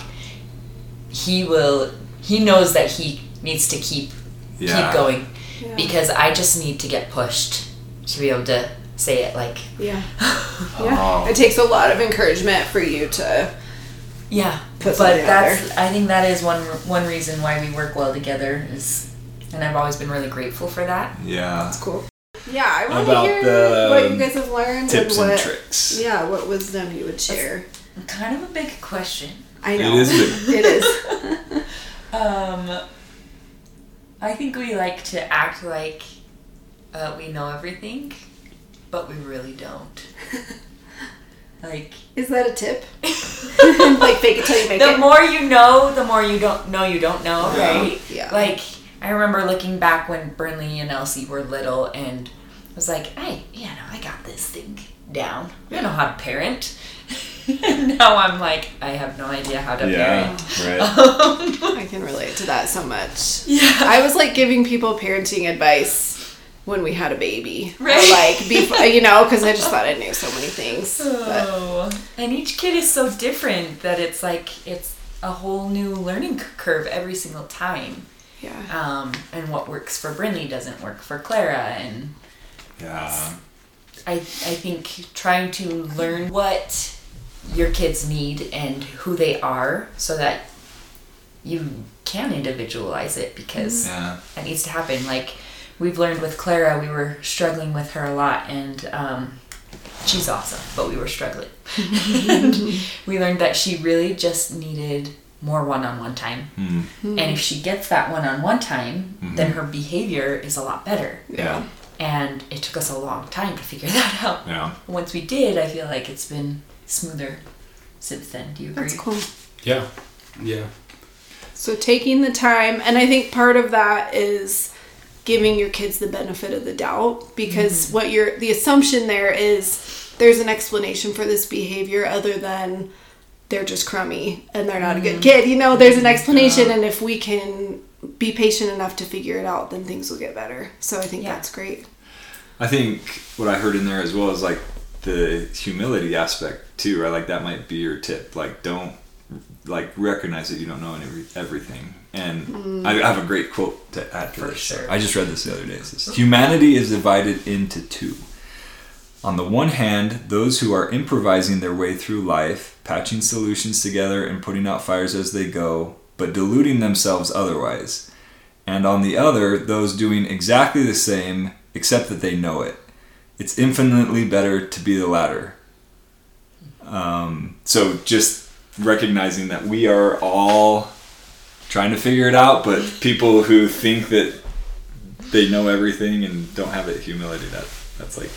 he will. He knows that he needs to keep yeah. keep going yeah. because I just need to get pushed to be able to say it like yeah. Yeah. Oh. it takes a lot of encouragement for you to yeah but that's i think that is one one reason why we work well together is and i've always been really grateful for that. Yeah. That's cool. Yeah i want to hear what you guys have learned tips and, what, and tricks. Yeah what wisdom you would share. that's kind of a big question. I know. it is big. it is. Um i think we like to act like uh, we know everything but we really don't. like is that a tip? like fake it till you make the it. The more you know, the more you don't know you don't know, yeah. right? Yeah. Like I remember looking back when Brinley and Elsie were little and I was like, hey, you know, I got this thing down. I know how to parent. And now I'm like, I have no idea how to yeah, parent. Right. Um, I can relate to that so much. Yeah. I was like giving people parenting advice when we had a baby. Right. Or like before, you know, because I just thought I knew so many things. Oh. And each kid is so different that it's like it's a whole new learning curve every single time. Yeah. Um, and what works for Brinley doesn't work for Clara, and yeah. I I think trying to learn what your kids need and who they are, so that you can individualize it because yeah. that needs to happen. Like we've learned with Clara, we were struggling with her a lot, and um, she's awesome, but we were struggling. we learned that she really just needed more one-on-one time, mm-hmm. and if she gets that one-on-one time, mm-hmm. then her behavior is a lot better. Yeah. And it took us a long time to figure that out. Yeah. Once we did, I feel like it's been smoother since then. Do you agree? That's cool. Yeah. Yeah. So taking the time, and I think part of that is giving your kids the benefit of the doubt because mm-hmm. what you're the assumption there is there's an explanation for this behavior other than they're just crummy and they're not a good mm-hmm. kid. You know, there's an mm-hmm. explanation and if we can be patient enough to figure it out, then things will get better. So I think Yeah. that's great. I think what I heard in there as well is like the humility aspect too, right? Like that might be your tip. Like don't like recognize that you don't know every, everything. And I, I have a great quote to add to For this. sure. I just read this the other day. It says, Humanity is divided into two. On the one hand, those who are improvising their way through life, patching solutions together and putting out fires as they go, but deluding themselves otherwise. And on the other, those doing exactly the same, except that they know it. It's infinitely better to be the latter. Um, so just recognizing that we are all trying to figure it out, but people who think that they know everything and don't have that humility, that that's like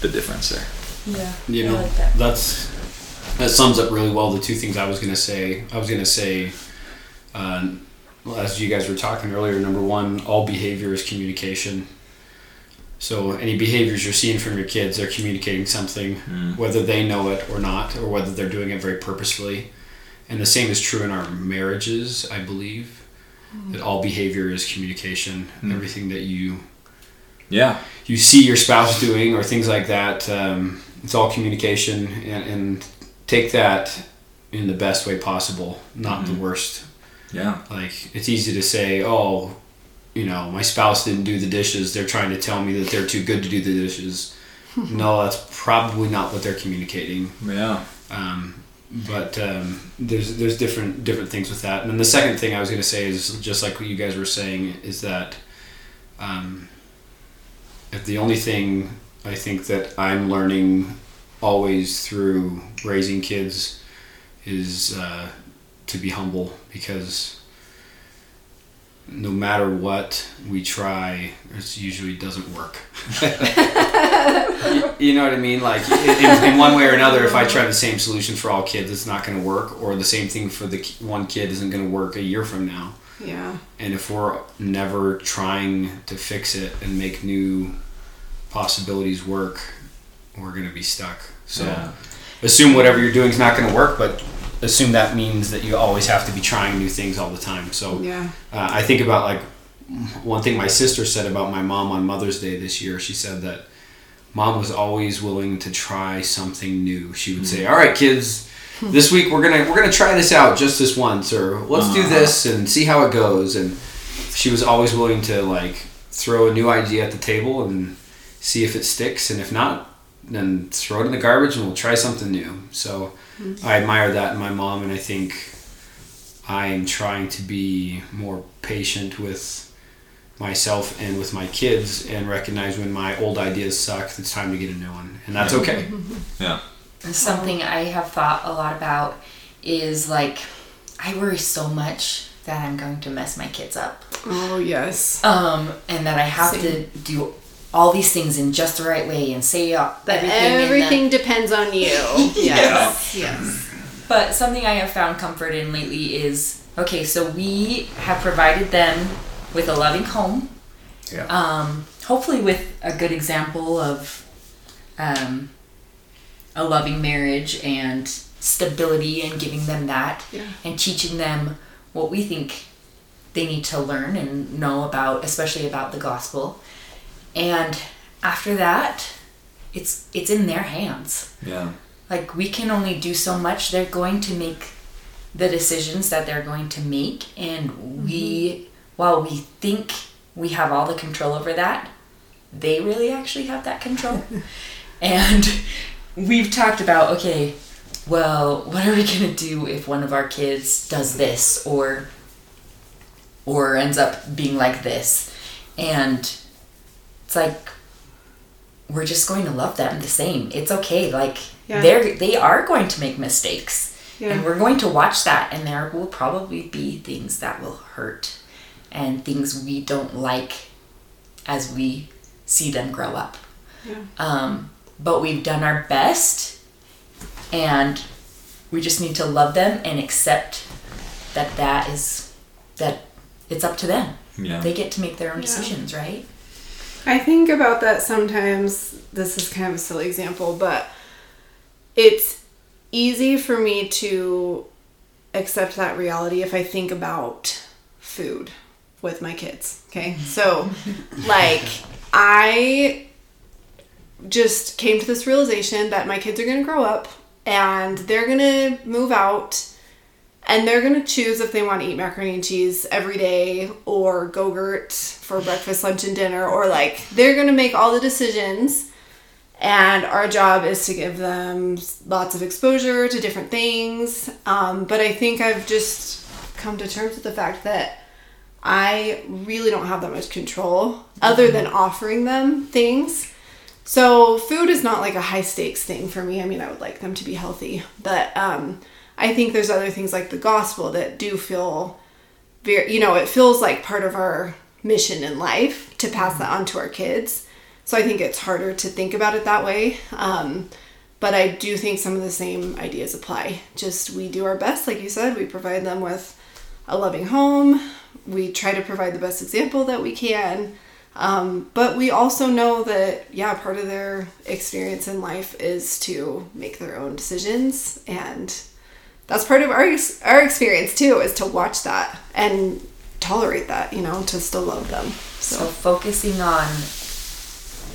the difference there. Yeah. you know like that. that's that sums up really well the two things i was going to say i was going to say uh, well, as you guys were talking earlier number one all behavior is communication so any behaviors you're seeing from your kids they're communicating something hmm. whether they know it or not or whether they're doing it very purposefully. And the same is true in our marriages i believe. Hmm. That all behavior is communication. Hmm. Everything that you Yeah. you see your spouse doing or things like that um, it's all communication. And, and take that in the best way possible not the worst. Yeah. like it's easy to say oh you know my spouse didn't do the dishes they're trying to tell me that they're too good to do the dishes no that's probably not what they're communicating Yeah. um, but um, there's there's different different things with that. And then the second thing I was going to say is just like what you guys were saying is that um, if the only thing I think that I'm learning always through raising kids is uh, to be humble because no matter what we try, it usually doesn't work. you, you know what I mean? Like in, in one way or another, if I try the same solution for all kids, it's not going to work, or the same thing for the one kid isn't going to work a year from now. Yeah. And if we're never trying to fix it and make new possibilities work, we're going to be stuck. So Yeah. assume whatever you're doing is not going to work, but assume that means that you always have to be trying new things all the time. So Yeah. uh, I think about like one thing my sister said about my mom on Mother's Day this year. She said that mom was always willing to try something new. She would say, mm. "All right, kids, hmm. this week we're gonna we're gonna try this out just this once, or let's do uh-huh. this and see how it goes." And she was always willing to like throw a new idea at the table and see if it sticks, and if not, then throw it in the garbage and we'll try something new. So I admire that in my mom, and I think I'm trying to be more patient with myself and with my kids and recognize when my old ideas suck, it's time to get a new one. And that's okay. Yeah. Something I have thought a lot about is like, I worry so much that I'm going to mess my kids up. Oh yes. Um, and that I have to do all these things in just the right way and say uh, But everything. everything depends on you. Yes. Yes. But something I have found comfort in lately is okay, so we have provided them with a loving home. Yeah. Um, hopefully, with a good example of um, a loving marriage and stability and giving them that Yeah. and teaching them what we think they need to learn and know about, especially about the gospel. And after that, it's it's in their hands. Yeah. like we can only do so much. They're going to make the decisions that they're going to make. And we mm-hmm. while we think we have all the control over that they really actually have that control. And we've talked about okay well what are we going to do if one of our kids does this or or ends up being like this? And it's like we're just going to love them the same it's okay like Yeah. they're they are going to make mistakes Yeah. and we're going to watch that and there will probably be things that will hurt and things we don't like as we see them grow up Yeah. um, but we've done our best and we just need to love them and accept that that is that it's up to them Yeah. they get to make their own Yeah. decisions, right? I think about that sometimes. This is kind of a silly example, but it's easy for me to accept that reality if I think about food with my kids. Okay. So, like, I just came to this realization that my kids are going to grow up and they're going to move out and they're gonna choose if they want to eat macaroni and cheese every day or go-gurt for breakfast lunch and dinner or like they're gonna make all the decisions. And our job is to give them lots of exposure to different things. Um, but i think i've just come to terms with the fact that i really don't have that much control other than offering them things. So food is not like a high stakes thing for me. I mean, I would like them to be healthy, but um, I think there's other things like the gospel that do feel very, you know, it feels like part of our mission in life to pass that on to our kids. So I think it's harder to think about it that way. Um, but I do think some of the same ideas apply. Just we do our best, like you said, we provide them with a loving home. We try to provide the best example that we can. Um, but we also know that, yeah, part of their experience in life is to make their own decisions. And that's part of our, ex- our experience too, is to watch that and tolerate that, you know, to still love them. So So, focusing on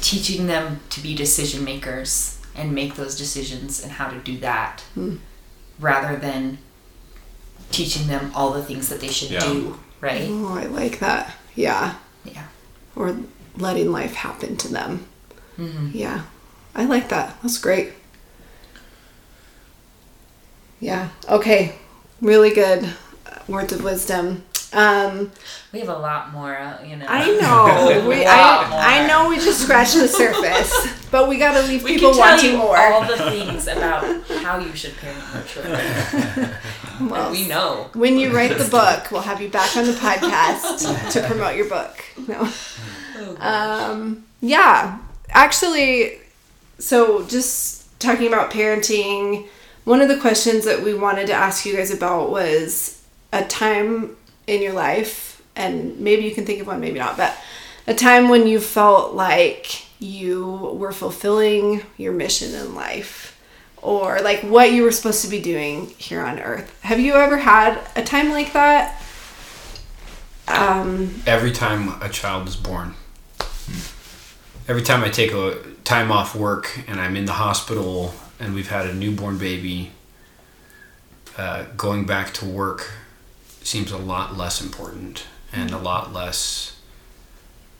teaching them to be decision makers and make those decisions and how to do that hmm. rather than teaching them all the things that they should Yeah. do, right? oh, I like that. Yeah. Yeah. Or letting life happen to them. Mm-hmm. Yeah. I like that. That's great. Yeah. Okay. Really good words of wisdom. Um, We have a lot more, uh, you know. I know. We, I, I know we just scratched the surface, but we got to leave We people wanting you more. all the things about how you should parent your children. Well, we know. when you write the book, we'll have you back on the podcast to promote your book. No. Um, yeah, actually, so just talking about parenting, one of the questions that we wanted to ask you guys about was a time in your life, and maybe you can think of one, maybe not, but a time when you felt like you were fulfilling your mission in life or like what you were supposed to be doing here on earth. Have you ever had a time like that? Um, Every time a child is born, every time I take a time off work and I'm in the hospital and we've had a newborn baby, uh, going back to work seems a lot less important and a lot less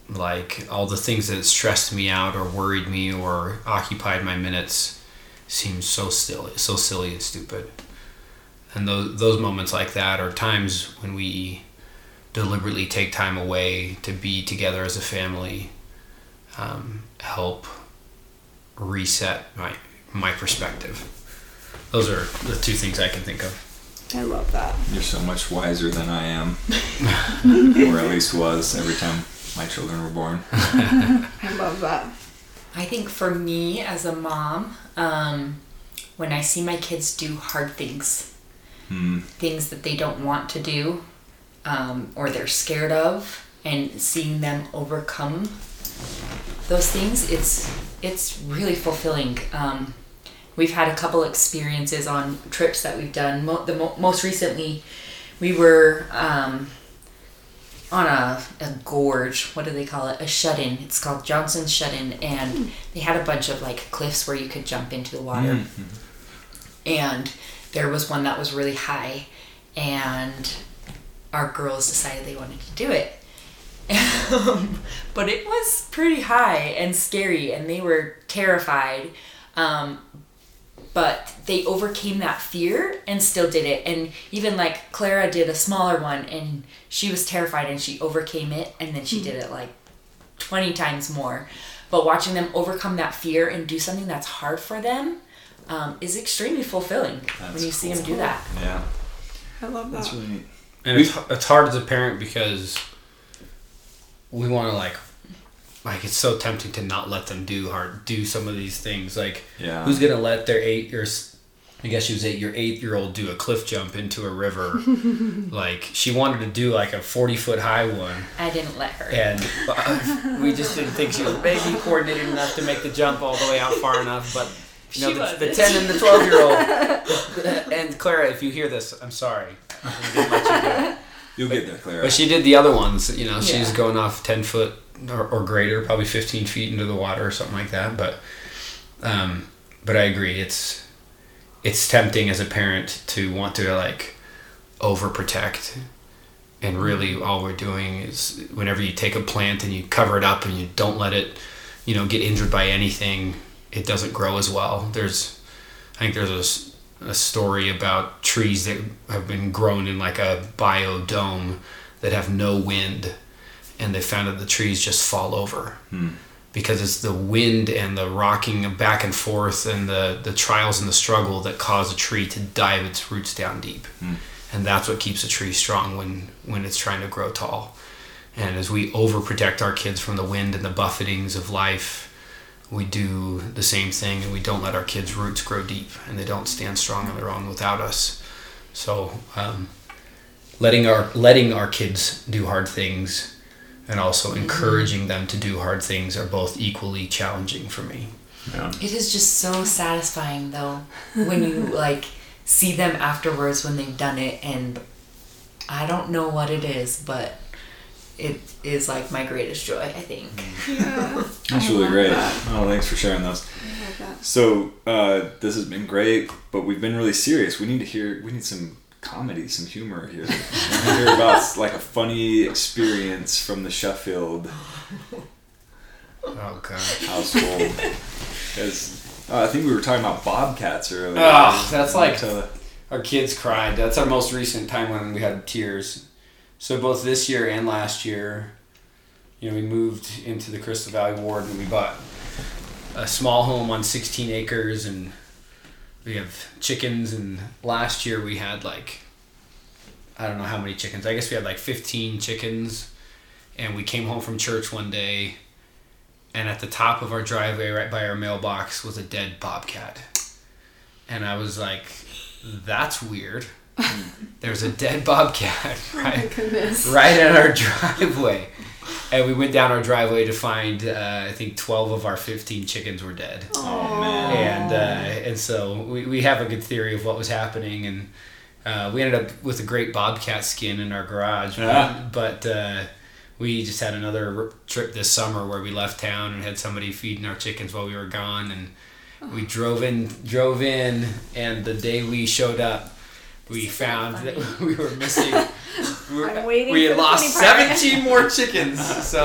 like all the things that stressed me out or worried me or occupied my minutes seems so silly, so silly and stupid. And those those moments like that are times when we deliberately take time away to be together as a family, um, help reset my my perspective. Those are the two things I can think of. I love that. You're so much wiser than I am, or at least was every time my children were born. I love that. I think for me as a mom, um, when I see my kids do hard things, Hmm. things that they don't want to do, um, or they're scared of, and seeing them overcome those things, it's it's really fulfilling. Um, we've had a couple experiences on trips that we've done. Mo- the mo- most recently, we were um, on a, a gorge. What do they call it? A shut in. It's called Johnson's Shut In, and they had a bunch of like cliffs where you could jump into the water. And there was one that was really high, and our girls decided they wanted to do it. Um, but it was pretty high and scary, and they were terrified. Um, but they overcame that fear and still did it. And even like Clara did a smaller one, and she was terrified and she overcame it, and then she did it like 20 times more. But watching them overcome that fear and do something that's hard for them um, is extremely fulfilling when That's you see them do that. Yeah, I love that. that's really neat. And it's, it's hard as a parent because we want to like like it's so tempting to not let them do hard do some of these things like Yeah. who's gonna let their eight or I guess she was eight. Your eight-year-old do a cliff jump into a river. like she wanted to do like a forty-foot high one, I didn't let her. and uh, we just didn't think she was maybe coordinated enough to make the jump all the way out far enough. But you know, She the, the ten and the twelve-year-old. and Clara, if you hear this, I'm sorry. I didn't let you will get there, Clara. But she did the other ones. You know, she was Yeah. going off ten foot or, or greater, probably fifteen feet into the water or something like that. But, um, but I agree. It's it's tempting as a parent to want to like overprotect, and really all we're doing is whenever you take a plant and you cover it up and you don't let it, you know, get injured by anything, it doesn't grow as well. There's, I think there's a, a story about trees that have been grown in like a biodome that have no wind and they found that the trees just fall over. Because it's the wind and the rocking back and forth and the, the trials and the struggle that cause a tree to dive its roots down deep. And that's what keeps a tree strong when when it's trying to grow tall. And as we overprotect our kids from the wind and the buffetings of life we do the same thing and we don't let our kids' roots grow deep and they don't stand strong on their own without us. So um, letting our letting our kids do hard things and also encouraging them to do hard things are both equally challenging for me. Yeah. It is just so satisfying though when you like see them afterwards when they've done it and I don't know what it is, but it is like my greatest joy, I think. Yeah. That's I really great. that. Oh, thanks for sharing those. I love that. So uh, this has been great, but we've been really serious. We need to hear. We need some comedy, some humor here. To hear about like a funny experience from the Sheffield Oh gosh. household. Because uh, I think we were talking about bobcats earlier. Ah, that's like- Our kids cried. That's our most recent time when we had tears. So both this year and last year, you know, we moved into the Crystal Valley Ward and we bought a small home on 16 acres and we have chickens and last year we had like I don't know how many chickens. I guess we had like 15 chickens and we came home from church one day and at the top of our driveway right by our mailbox was a dead bobcat. And I was like that's weird. There's a dead bobcat Oh right goodness. right at our driveway. And we went down our driveway to find, uh, I think, 12 of our 15 chickens were dead. Oh man. And, uh, and so we, we have a good theory of what was happening. And uh, we ended up with a great bobcat skin in our garage. Yeah. But uh, we just had another trip this summer where we left town and had somebody feeding our chickens while we were gone. And we drove in, drove in, and the day we showed up, we This is so found that we were missing. We, were, I'm waiting we had lost funny part. 17 more chickens. So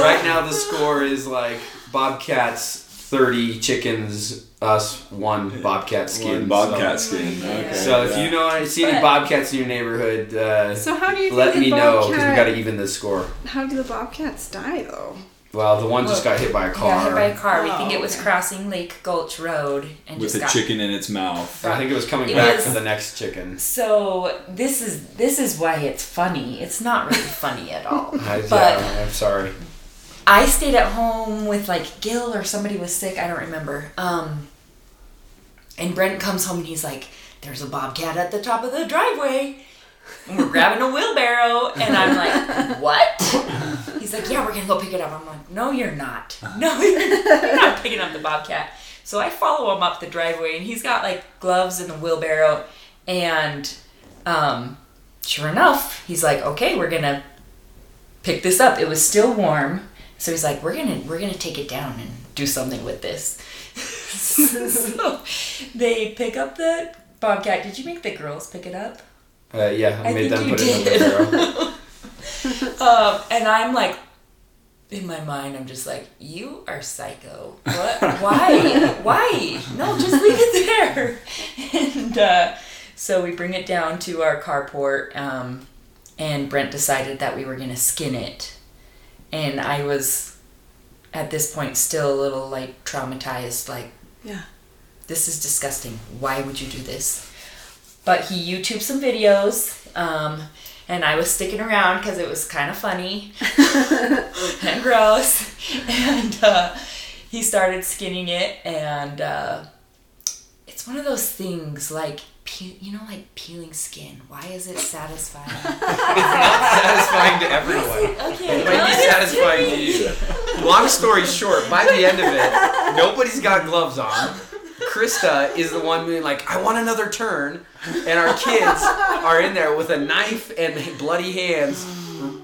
right now the score is like Bobcats 30 chickens, us one Bobcat skin. One bobcat So, skin. Okay. so if yeah. you know see any Bobcats in your neighborhood, uh, So how do you let the me know because we bobcat- got to even the score. How do the bobcats die though? Well, the one just got hit by a car. Yeah, car. hit by a car. We Oh, think it was crossing Lake Gulch Road and with just a got chicken in its mouth. I think it was coming It back was- for the next chicken. So this is this is why it's funny. It's not really funny at all. I, But yeah, I'm sorry. I stayed at home with like Gil or somebody was sick. I don't remember. Um, and Brent comes home and he's like, "There's a bobcat at the top of the driveway." And we're grabbing a wheelbarrow, and I'm like, "What?" He's like, "Yeah, we're gonna go pick it up." I'm like, "No, you're not. No, you're, not picking up the bobcat." So I follow him up the driveway, and he's got like gloves and the wheelbarrow, and um, sure enough, he's like, "Okay, we're gonna pick this up." It was still warm, so he's like, "We're gonna we're gonna take it down and do something with this." so they pick up the bobcat. Did you make the girls pick it up? Uh, yeah, I, I made them put it in did. the barrel. Um, and I'm like, in my mind, I'm just like, you are psycho. What? Why? Why? No, just leave it there. And uh, so we bring it down to our carport, um, and Brent decided that we were gonna skin it. And I was, at this point, still a little like traumatized, like, Yeah. this is disgusting. Why would you do this? But he YouTube some videos, um, and I was sticking around because it was kind of funny and gross. And uh, he started skinning it, and uh, it's It's one of those things like pe- you know, like peeling skin. Why is it satisfying? It's not satisfying to everyone. okay, It might be satisfying to you. Long story short, by the end of it, nobody's got gloves on. Christa is the one being like, I want another turn. And our kids are in there with a knife and bloody hands,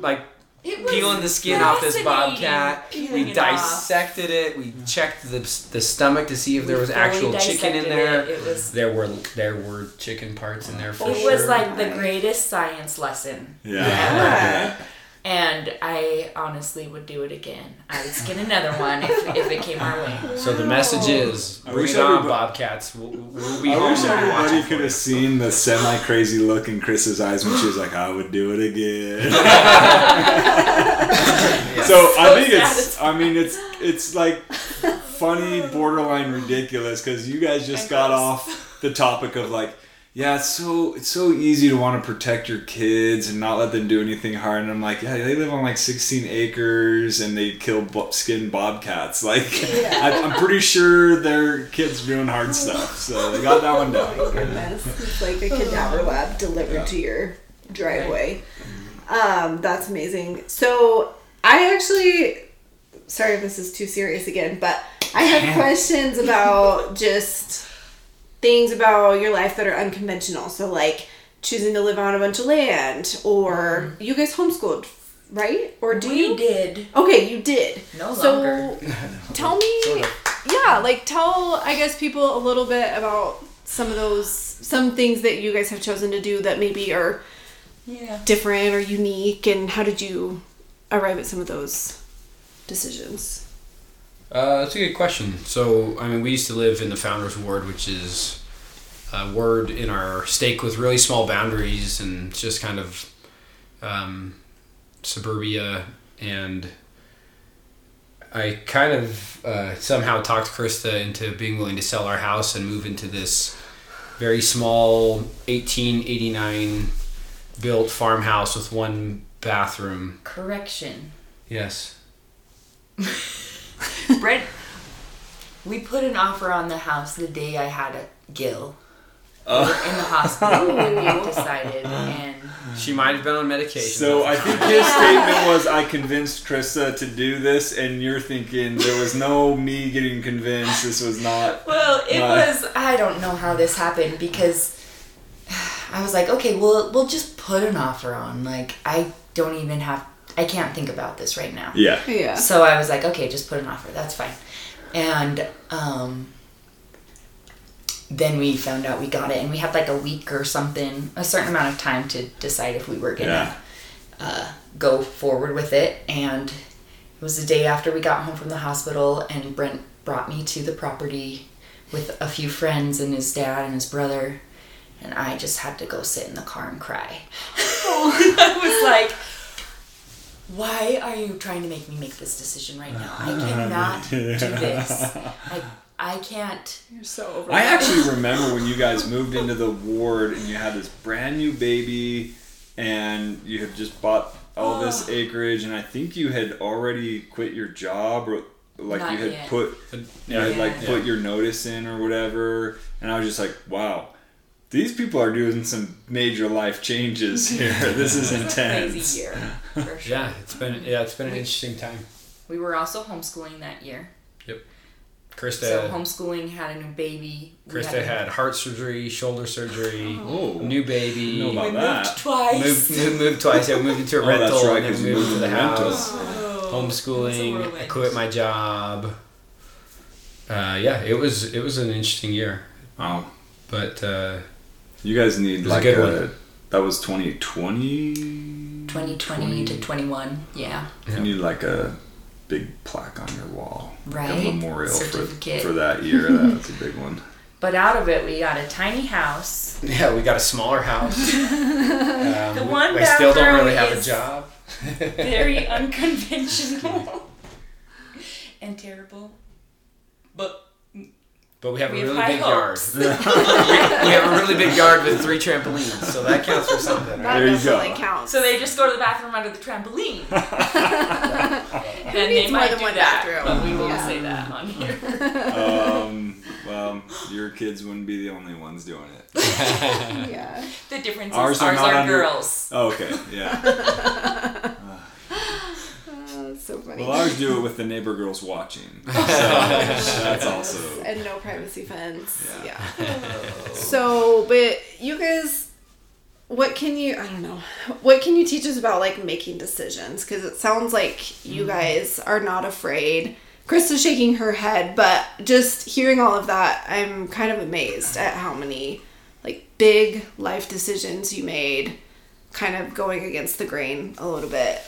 like peeling the skin off this bobcat. peeling We it off. dissected it. We checked the, the stomach to see if there was fully actual chicken in there. It. It was There were there were chicken parts in there for it sure. was like the greatest science lesson Yeah. Yeah. And I honestly would do it again. I would skin another one if, if it came our way. So the message is, I bring on, Bobcats. We'll, we'll be I home wish everybody could have seen the semi crazy look in Chris's eyes when she was like, "I would do it again." So I think it's. I mean, it's it's like funny, borderline ridiculous because you guys just And got gross. off the topic of like, yeah, it's so it's so easy to want to protect your kids and not let them do anything hard. And I'm like, yeah, they live on like 16 acres and they kill bo- skin bobcats. Like, I, I'm pretty sure their kids doing hard stuff. So they got that one down. Goodness, it's like a cadaver lab delivered to your driveway. Um, that's amazing. So I actually, sorry if this is too serious again, but I have questions about just things about your life that are unconventional. So like choosing to live on a bunch of land, or mm-hmm. you guys homeschooled, right? Or do we you? did. Okay, you did. No so longer. tell me, Sort yeah, like tell I guess people a little bit about some of those some things that you guys have chosen to do that maybe are Yeah. different or unique, and how did you arrive at some of those decisions? Uh, that's a good question. So, I mean, we used to live in the Founders Ward, which is a ward in our stake with really small boundaries and just kind of um, suburbia. And I kind of uh, somehow talked Christa into being willing to sell our house and move into this very small 1889 built farmhouse with one bathroom. Correction. Yes. Brent, we put an offer on the house the day I had a Gil. We oh. in the hospital when we decided, and She might have been on medication. So I think his statement was, "I convinced Christa to do this," and you're thinking there was no me getting convinced. This was not. well, it Why? was. I don't know how this happened because I was like, okay, well, we'll just put an offer on. Like, I don't even have. I can't think about this right now. Yeah. Yeah. So I was like, okay, just put an offer. That's fine. And um, then we found out we got it, and we had like a week or something, a certain amount of time to decide if we were gonna Yeah. uh, go forward with it. And it was the day after we got home from the hospital, and Brent brought me to the property with a few friends and his dad and his brother. And I just had to go sit in the car and cry. I was like, why are you trying to make me make this decision right now? I cannot do this. I, I can't. You're so over. I actually remember when you guys moved into the ward and you had this brand new baby, and you had just bought all this ah. acreage, and I think you had already quit your job or. Like Not you had yet. put, you had like Yeah. put your notice in or whatever, and I was just like, wow, these people are doing some major life changes here. This is intense. Crazy year, for sure. Yeah, it's been yeah, it's been an interesting time. We were also homeschooling that year. Yep. Christa So homeschooling had a new baby. We Christa had heart surgery, shoulder surgery, Oh, new baby. know about we that. moved twice. Moved, moved, moved twice. Yeah, we moved into a Oh, rental that's right, and then 'cause we you moved moved to the in rental. house. Oh, Homeschooling. I quit my job. Uh, yeah, it was it was an interesting year, Wow. but uh, You guys need was a like good a, one. that was 2020. 2020 to 21. Yeah. You need like a big plaque on your wall. Like Right. a memorial for, for that year. That was a big one. But out of it, we got a tiny house. yeah, we got a smaller house. Um, The we- one I still don't really bathroom have a is job. Very unconventional and terrible. But But we have We a have really high big yard. hopes. we, we have a really big yard with three trampolines, so that counts for something. that There you go. counts. so they just go to the bathroom under the trampoline. And they more might than do one that, bathroom? but we won't Yeah. say that on here. um, well, your kids wouldn't be the only ones doing it. yeah. The difference Ours is are ours not are under- girls. Oh, okay, yeah. Oh, that's so funny. Well, ours do it with the neighbor girls watching. So that's also. and no privacy fence. Yeah. Yeah. Oh. so, but you guys, what can you? I don't know. What can you teach us about like making decisions? Because it sounds like you mm-hmm. guys are not afraid. Christa's shaking her head, but just hearing all of that, I'm kind of amazed at how many like big life decisions you made, kind of going against the grain a little bit.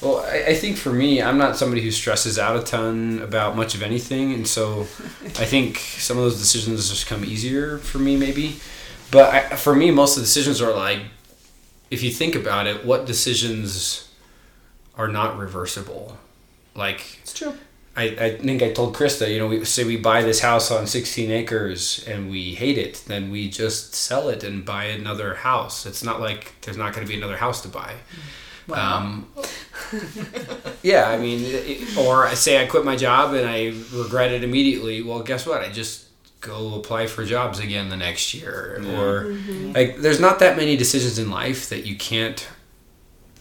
Well, I, I think for me, I'm not somebody who stresses out a ton about much of anything, and so I think some of those decisions just come easier for me, maybe. But I, for me, most of the decisions are like, if you think about it, what decisions are not reversible? Like, It's true. I, I think I told Christa, you know, we say we buy this house on 16 acres and we hate it, then we just sell it and buy another house. It's not like there's not going to be another house to buy. Mm. Um, yeah, I mean, it, or I say I quit my job and I regret it immediately. Well, guess what? I just go apply for jobs again the next year. Or, like, there's not that many decisions in life that you can't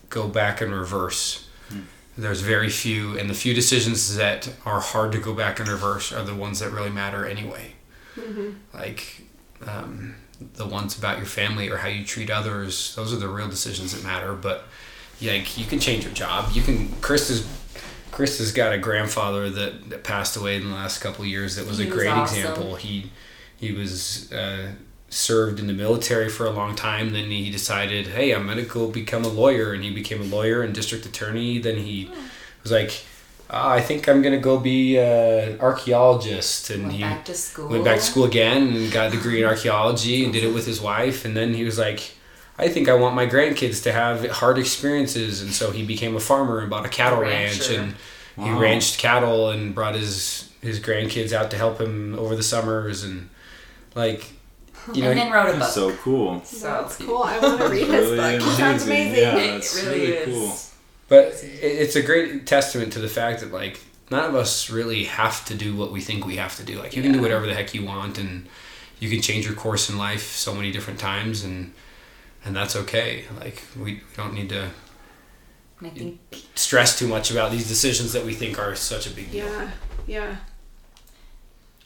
go back and reverse. There's very few, and the few decisions that are hard to go back and reverse are the ones that really matter anyway. Like um, the ones about your family or how you treat others, those are the real decisions that matter. But yeah, like, you can change your job. You can. Chris is. Chris has got a grandfather that, that passed away in the last couple of years. That was He a was great awesome. example. He he was uh, served in the military for a long time. Then he decided, hey, I'm gonna go become a lawyer, and he became a lawyer and district attorney. Then he was like, ah, I think I'm gonna go be an archaeologist, and Went he back to school. went back to school again and got a degree in archaeology and did it with his wife. And then he was like, I think I want my grandkids to have hard experiences, and so he became a farmer and bought a cattle ranch, rancher. and he ranched cattle and brought his his grandkids out to help him over the summers and like you know and then wrote a book. So cool. So That's cool. I want to read his Really book. He sounds amazing. amazing. Yeah, It that's really really is. cool. But it's a great testament to the fact that like none of us really have to do what we think we have to do. Like you can do whatever the heck you want, and you can change your course in life so many different times, and and that's okay. Like we, we don't need to And think stress too much about these decisions that we think are such a big deal. Yeah, yeah.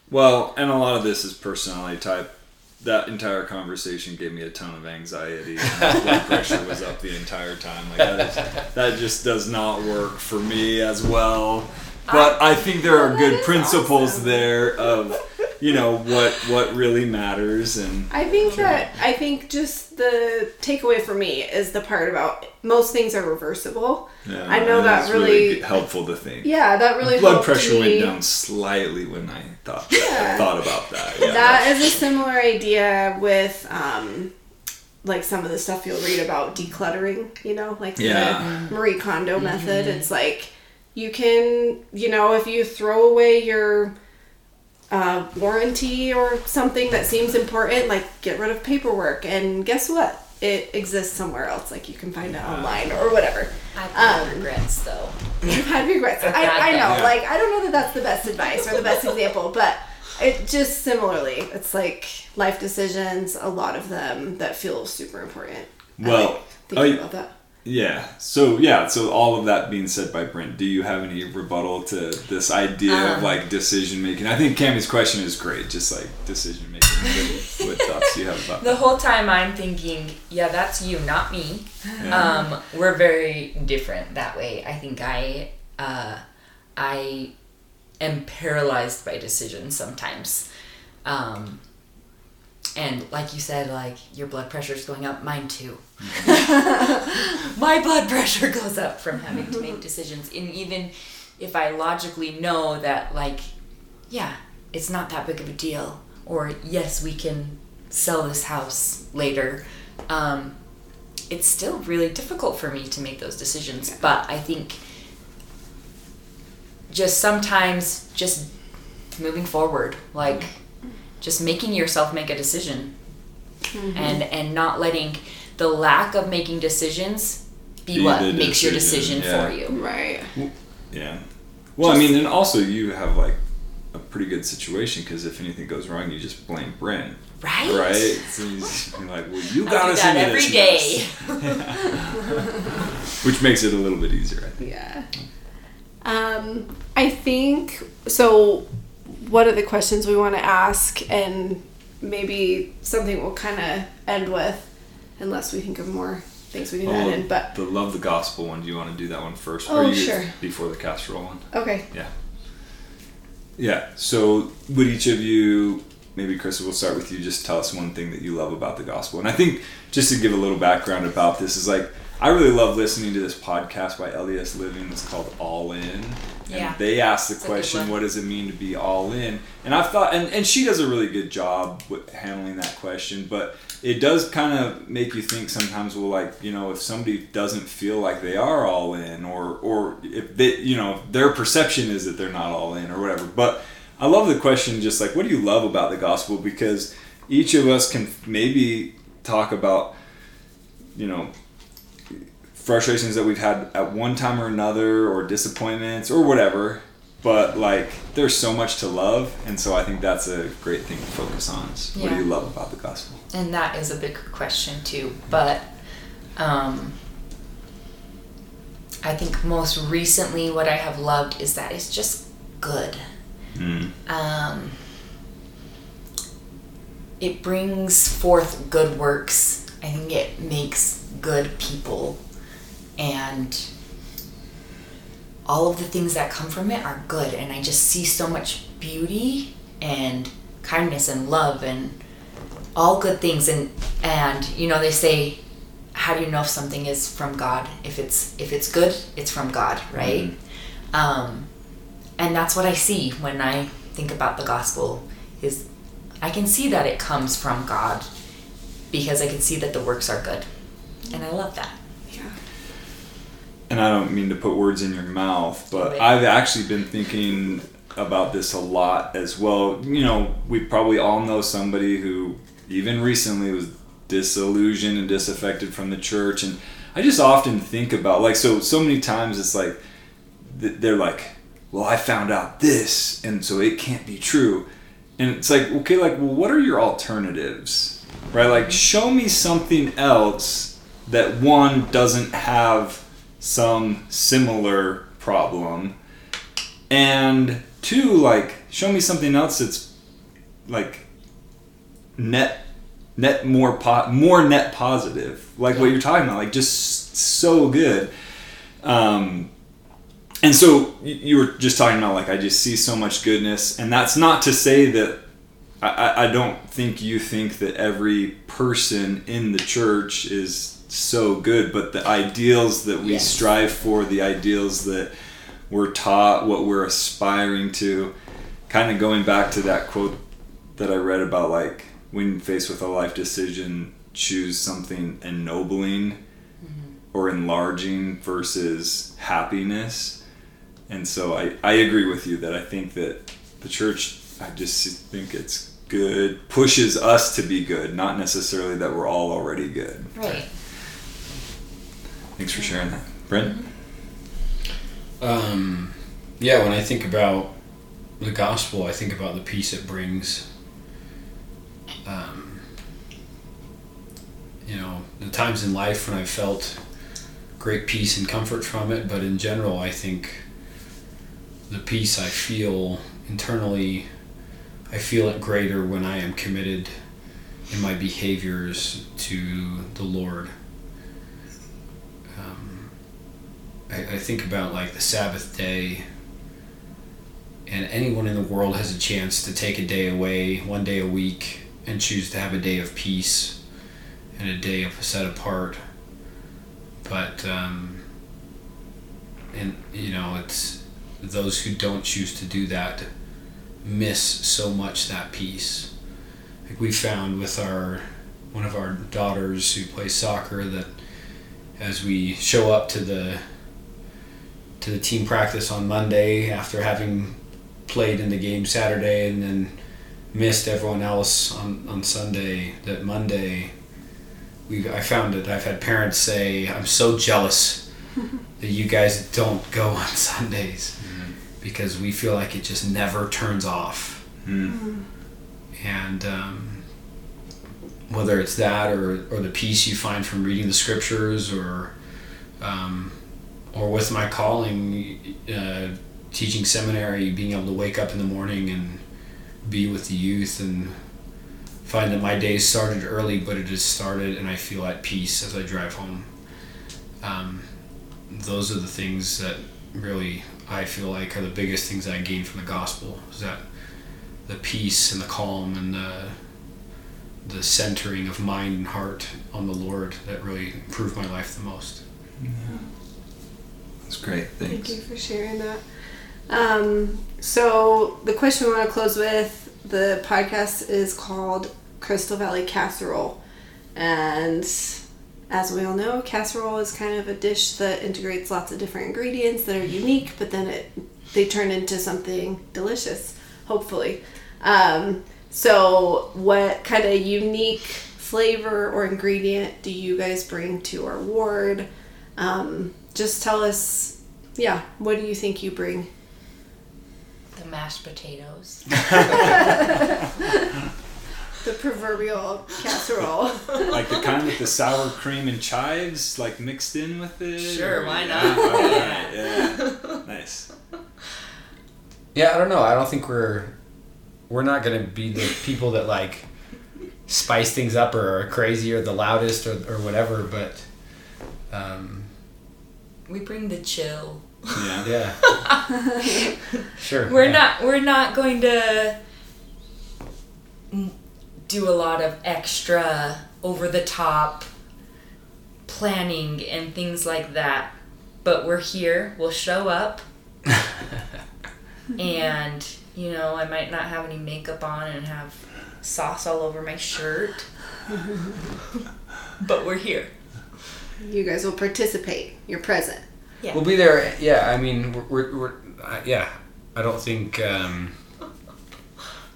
Well, and a lot of this is personality type. That entire conversation gave me a ton of anxiety. And my blood pressure was up the entire time. Like that, is, that just does not work for me as well. But I think there are good principles awesome. there of, you know, what what really matters and I think that I think just the takeaway for me is the part about most things are reversible. yeah, I know that it's really- good- helpful to think. Yeah, that really blood helped pressure me. went down slightly when I thought Yeah. thought about that. Yeah, That is a similar idea with um, like some of the stuff you'll read about decluttering. You know, like Yeah. the Marie Kondo method. It's like you can, you know, if you throw away your uh, warranty or something that seems important, like get rid of paperwork, and guess what? It exists somewhere else. Like you can find it online or whatever. I've had Um, regrets though. You've had regrets. I, I know. Yeah. Like I don't know that that's the best advice or the best example, but it just similarly, it's like life decisions. A lot of them that feel super important. I Well, like thinking oh, about that. Yeah. So yeah. So all of that being said by Brent, do you have any rebuttal to this idea of Um, like decision making? I think Cammy's question is great. Just like decision making. what, what thoughts do you have about The that? whole time I'm thinking, yeah, that's you, not me. Yeah. Um, we're very different that way. I think I, uh, I am paralyzed by decisions sometimes. Um, and like you said, like your blood pressure is going up, mine too. My blood pressure goes up from having to make decisions. And even if I logically know that, like, yeah, it's not that big of a deal, or yes, we can sell this house later, um, it's still really difficult for me to make those decisions. But I think just sometimes just moving forward, like just making yourself make a decision and and not letting the lack of making decisions be, Be what the makes your decision, decision yeah. for you. Right. Yeah. Well, I mean, and also you have like a pretty good situation because if anything goes wrong, you just blame Brent. Right. Right. So you just be like, well, you got us that into every this day. Which makes it a little bit easier, I think. Yeah. Um, I think so. What are the questions we want to ask, and maybe something we'll kind of end with, unless we think of more things we can oh, add in. But the love the gospel one. Do you want to do that one first? Oh, you sure. Before the casserole one. okay, Yeah. Yeah. So would each of you, maybe Chris, we'll start with you. Just tell us one thing that you love about the gospel. And I think just to give a little background about this is like I really love listening to this podcast by LDS Living. It's called All In. And Yeah. they ask the It's question, what does it mean to be all in? And I've thought, and, and she does a really good job with handling that question, but it does kind of make you think sometimes, well, like, you know, if somebody doesn't feel like they are all in, or, or if they, you know, their perception is that they're not all in, or whatever. But I love the question, just like, what do you love about the gospel? Because each of us can maybe talk about, you know, frustrations that we've had at one time or another or disappointments or whatever but like there's so much to love and so i think that's a great thing to focus on is what do you love about the gospel and that is a big question too. But um, I think most recently, what I have loved is that it's just good. mm. Um, it brings forth good works. I think it makes good people, and all of the things that come from it are good. And I just see so much beauty and kindness and love and all good things. And and you know they say, how do you know if something is from God? If it's if it's good, it's from God, right? Um, and that's what I see when I think about the gospel is I can see that it comes from God because I can see that the works are good. And I love that. And i don't mean to put words in your mouth but Right. i've actually been thinking about this a lot as well. You know we probably all know somebody who even recently was disillusioned and disaffected from the church. And i just often think about like so so many times it's like they're like well i found out this and so it can't be true. And it's like okay like well what are your alternatives? Right? Like mm-hmm. show me something else that one doesn't have some similar problem. And two like show me something else that's like net net more po- more net positive. Like what you're talking about like just so good. Um and so you were just talking about like i just see so much goodness. And that's not to say that I- I, I don't think you think that every person in the church is so good but the ideals that we Yes. strive for the ideals that we're taught what we're aspiring to kind of going back to that quote that i read about like when faced with a life decision choose something ennobling mm-hmm. or enlarging versus happiness and so I, I agree with you that i think that the church i just think it's good pushes us to be good not necessarily that we're all already good Right. Thanks for sharing that brent Um, yeah, when I think about the gospel, I think about the peace it brings. Um, you know, the times in life when I've felt great peace and comfort from it, but in general, I think the peace I feel internally, I feel it greater when I am committed in my behaviors to the Lord. Um, I, I think about like the Sabbath day, and anyone in the world has a chance to take a day away, one day a week, and choose to have a day of peace and a day of set apart. But, um, and you know, it's those who don't choose to do that miss so much that peace. Like we found with our one of our daughters who plays soccer that as we show up to the to the team practice on Monday after having played in the game Saturday and then missed everyone else on, on Sunday that Monday we I found that I've had parents say I'm so jealous that you guys don't go on Sundays because we feel like it just never turns off. Mm. And um, whether it's that or, or the peace you find from reading the scriptures or um, or with my calling, uh, teaching seminary, being able to wake up in the morning and be with the youth and find that my day started early, but it has started and I feel at peace as I drive home. Um, those are the things that really I feel like are the biggest things I gain from the gospel is that the peace and the calm and the the centering of mind and heart on the Lord that really improved my life the most. Yeah. That's great. Thanks. Thank you for sharing that. Um, so the question we want to close with the podcast is called Crystal Valley Casserole, and as we all know, casserole is kind of a dish that integrates lots of different ingredients that are unique, but then it they turn into something delicious, hopefully. Um, so, what kind of unique flavor or ingredient do you guys bring to our ward? Um, just tell us, yeah, what do you think you bring? The mashed potatoes. the proverbial casserole. like the kind with the sour cream and chives, like mixed in with it. Sure, or- why yeah, not? yeah. Nice. Yeah, I don't know. I don't think we're we're not gonna be the people that like spice things up or are crazy or the loudest or, or whatever, but um, We bring the chill. Yeah. yeah, sure. We're yeah. not we're not going to do a lot of extra over the top planning and things like that. But we're here, we'll show up and you know, I might not have any makeup on and have sauce all over my shirt. but we're here. You guys will participate. You're present. Yeah. We'll be there. Yeah, I mean, we're, we're, we're uh, yeah. I don't think. Um,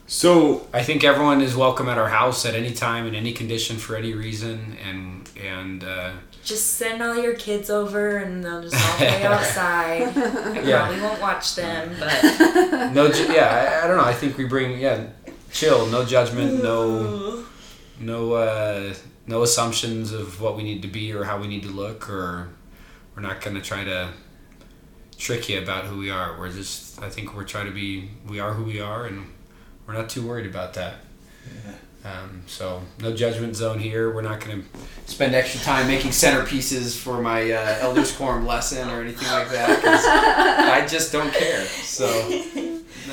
So I think everyone is welcome at our house at any time in any condition for any reason, and and uh, Just send all your kids over and they'll just all play outside. I Yeah. probably won't watch them, but no, ju- yeah. I, I don't know. I think we bring yeah, chill, no judgment, no no uh, no assumptions of what we need to be or how we need to look, or we're not gonna try to trick you about who we are. We're just I think we're trying to be we are who we are, and we're not too worried about that. Um, so no judgment zone here. We're not going to spend extra time making centerpieces for my uh, elders quorum lesson or anything like that. 'cause I just don't care. So,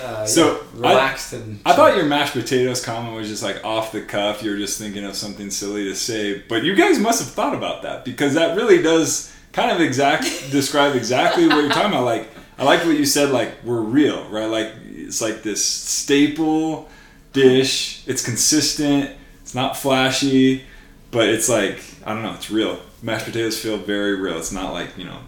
uh, So, yeah, relaxed and. I thought your mashed potatoes comment was just like off the cuff. You were just thinking of something silly to say, but you guys must have thought about that because that really does kind of exact describe exactly what you're talking about. Like I like what you said. Like we're real, right? Like it's like this staple dish. It's consistent. It's not flashy, but it's like I don't know. It's real. Mashed potatoes feel very real. It's not like you know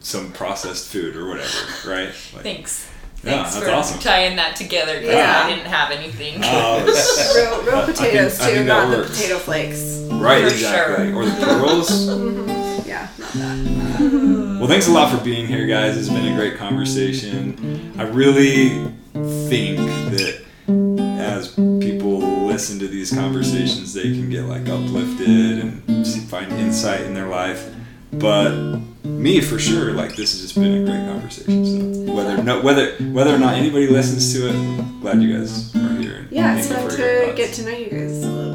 some processed food or whatever, right? Like, thanks. Yeah, Thanks that's for awesome. tying that together because Yeah. I didn't have anything. Oh, it's- Real, real potatoes I think too, that not the potato flakes. Right, For exactly. sure. Or the pearls. Yeah, not that. well, thanks a lot for being here, guys. It's been a great conversation. I really think that as people listen to these conversations, they can get like uplifted and find insight in their life. But me, for sure, like this has just been a great conversation. So whether no, whether whether or not anybody listens to it, glad you guys are here. Yeah, it's fun to get to know you guys a little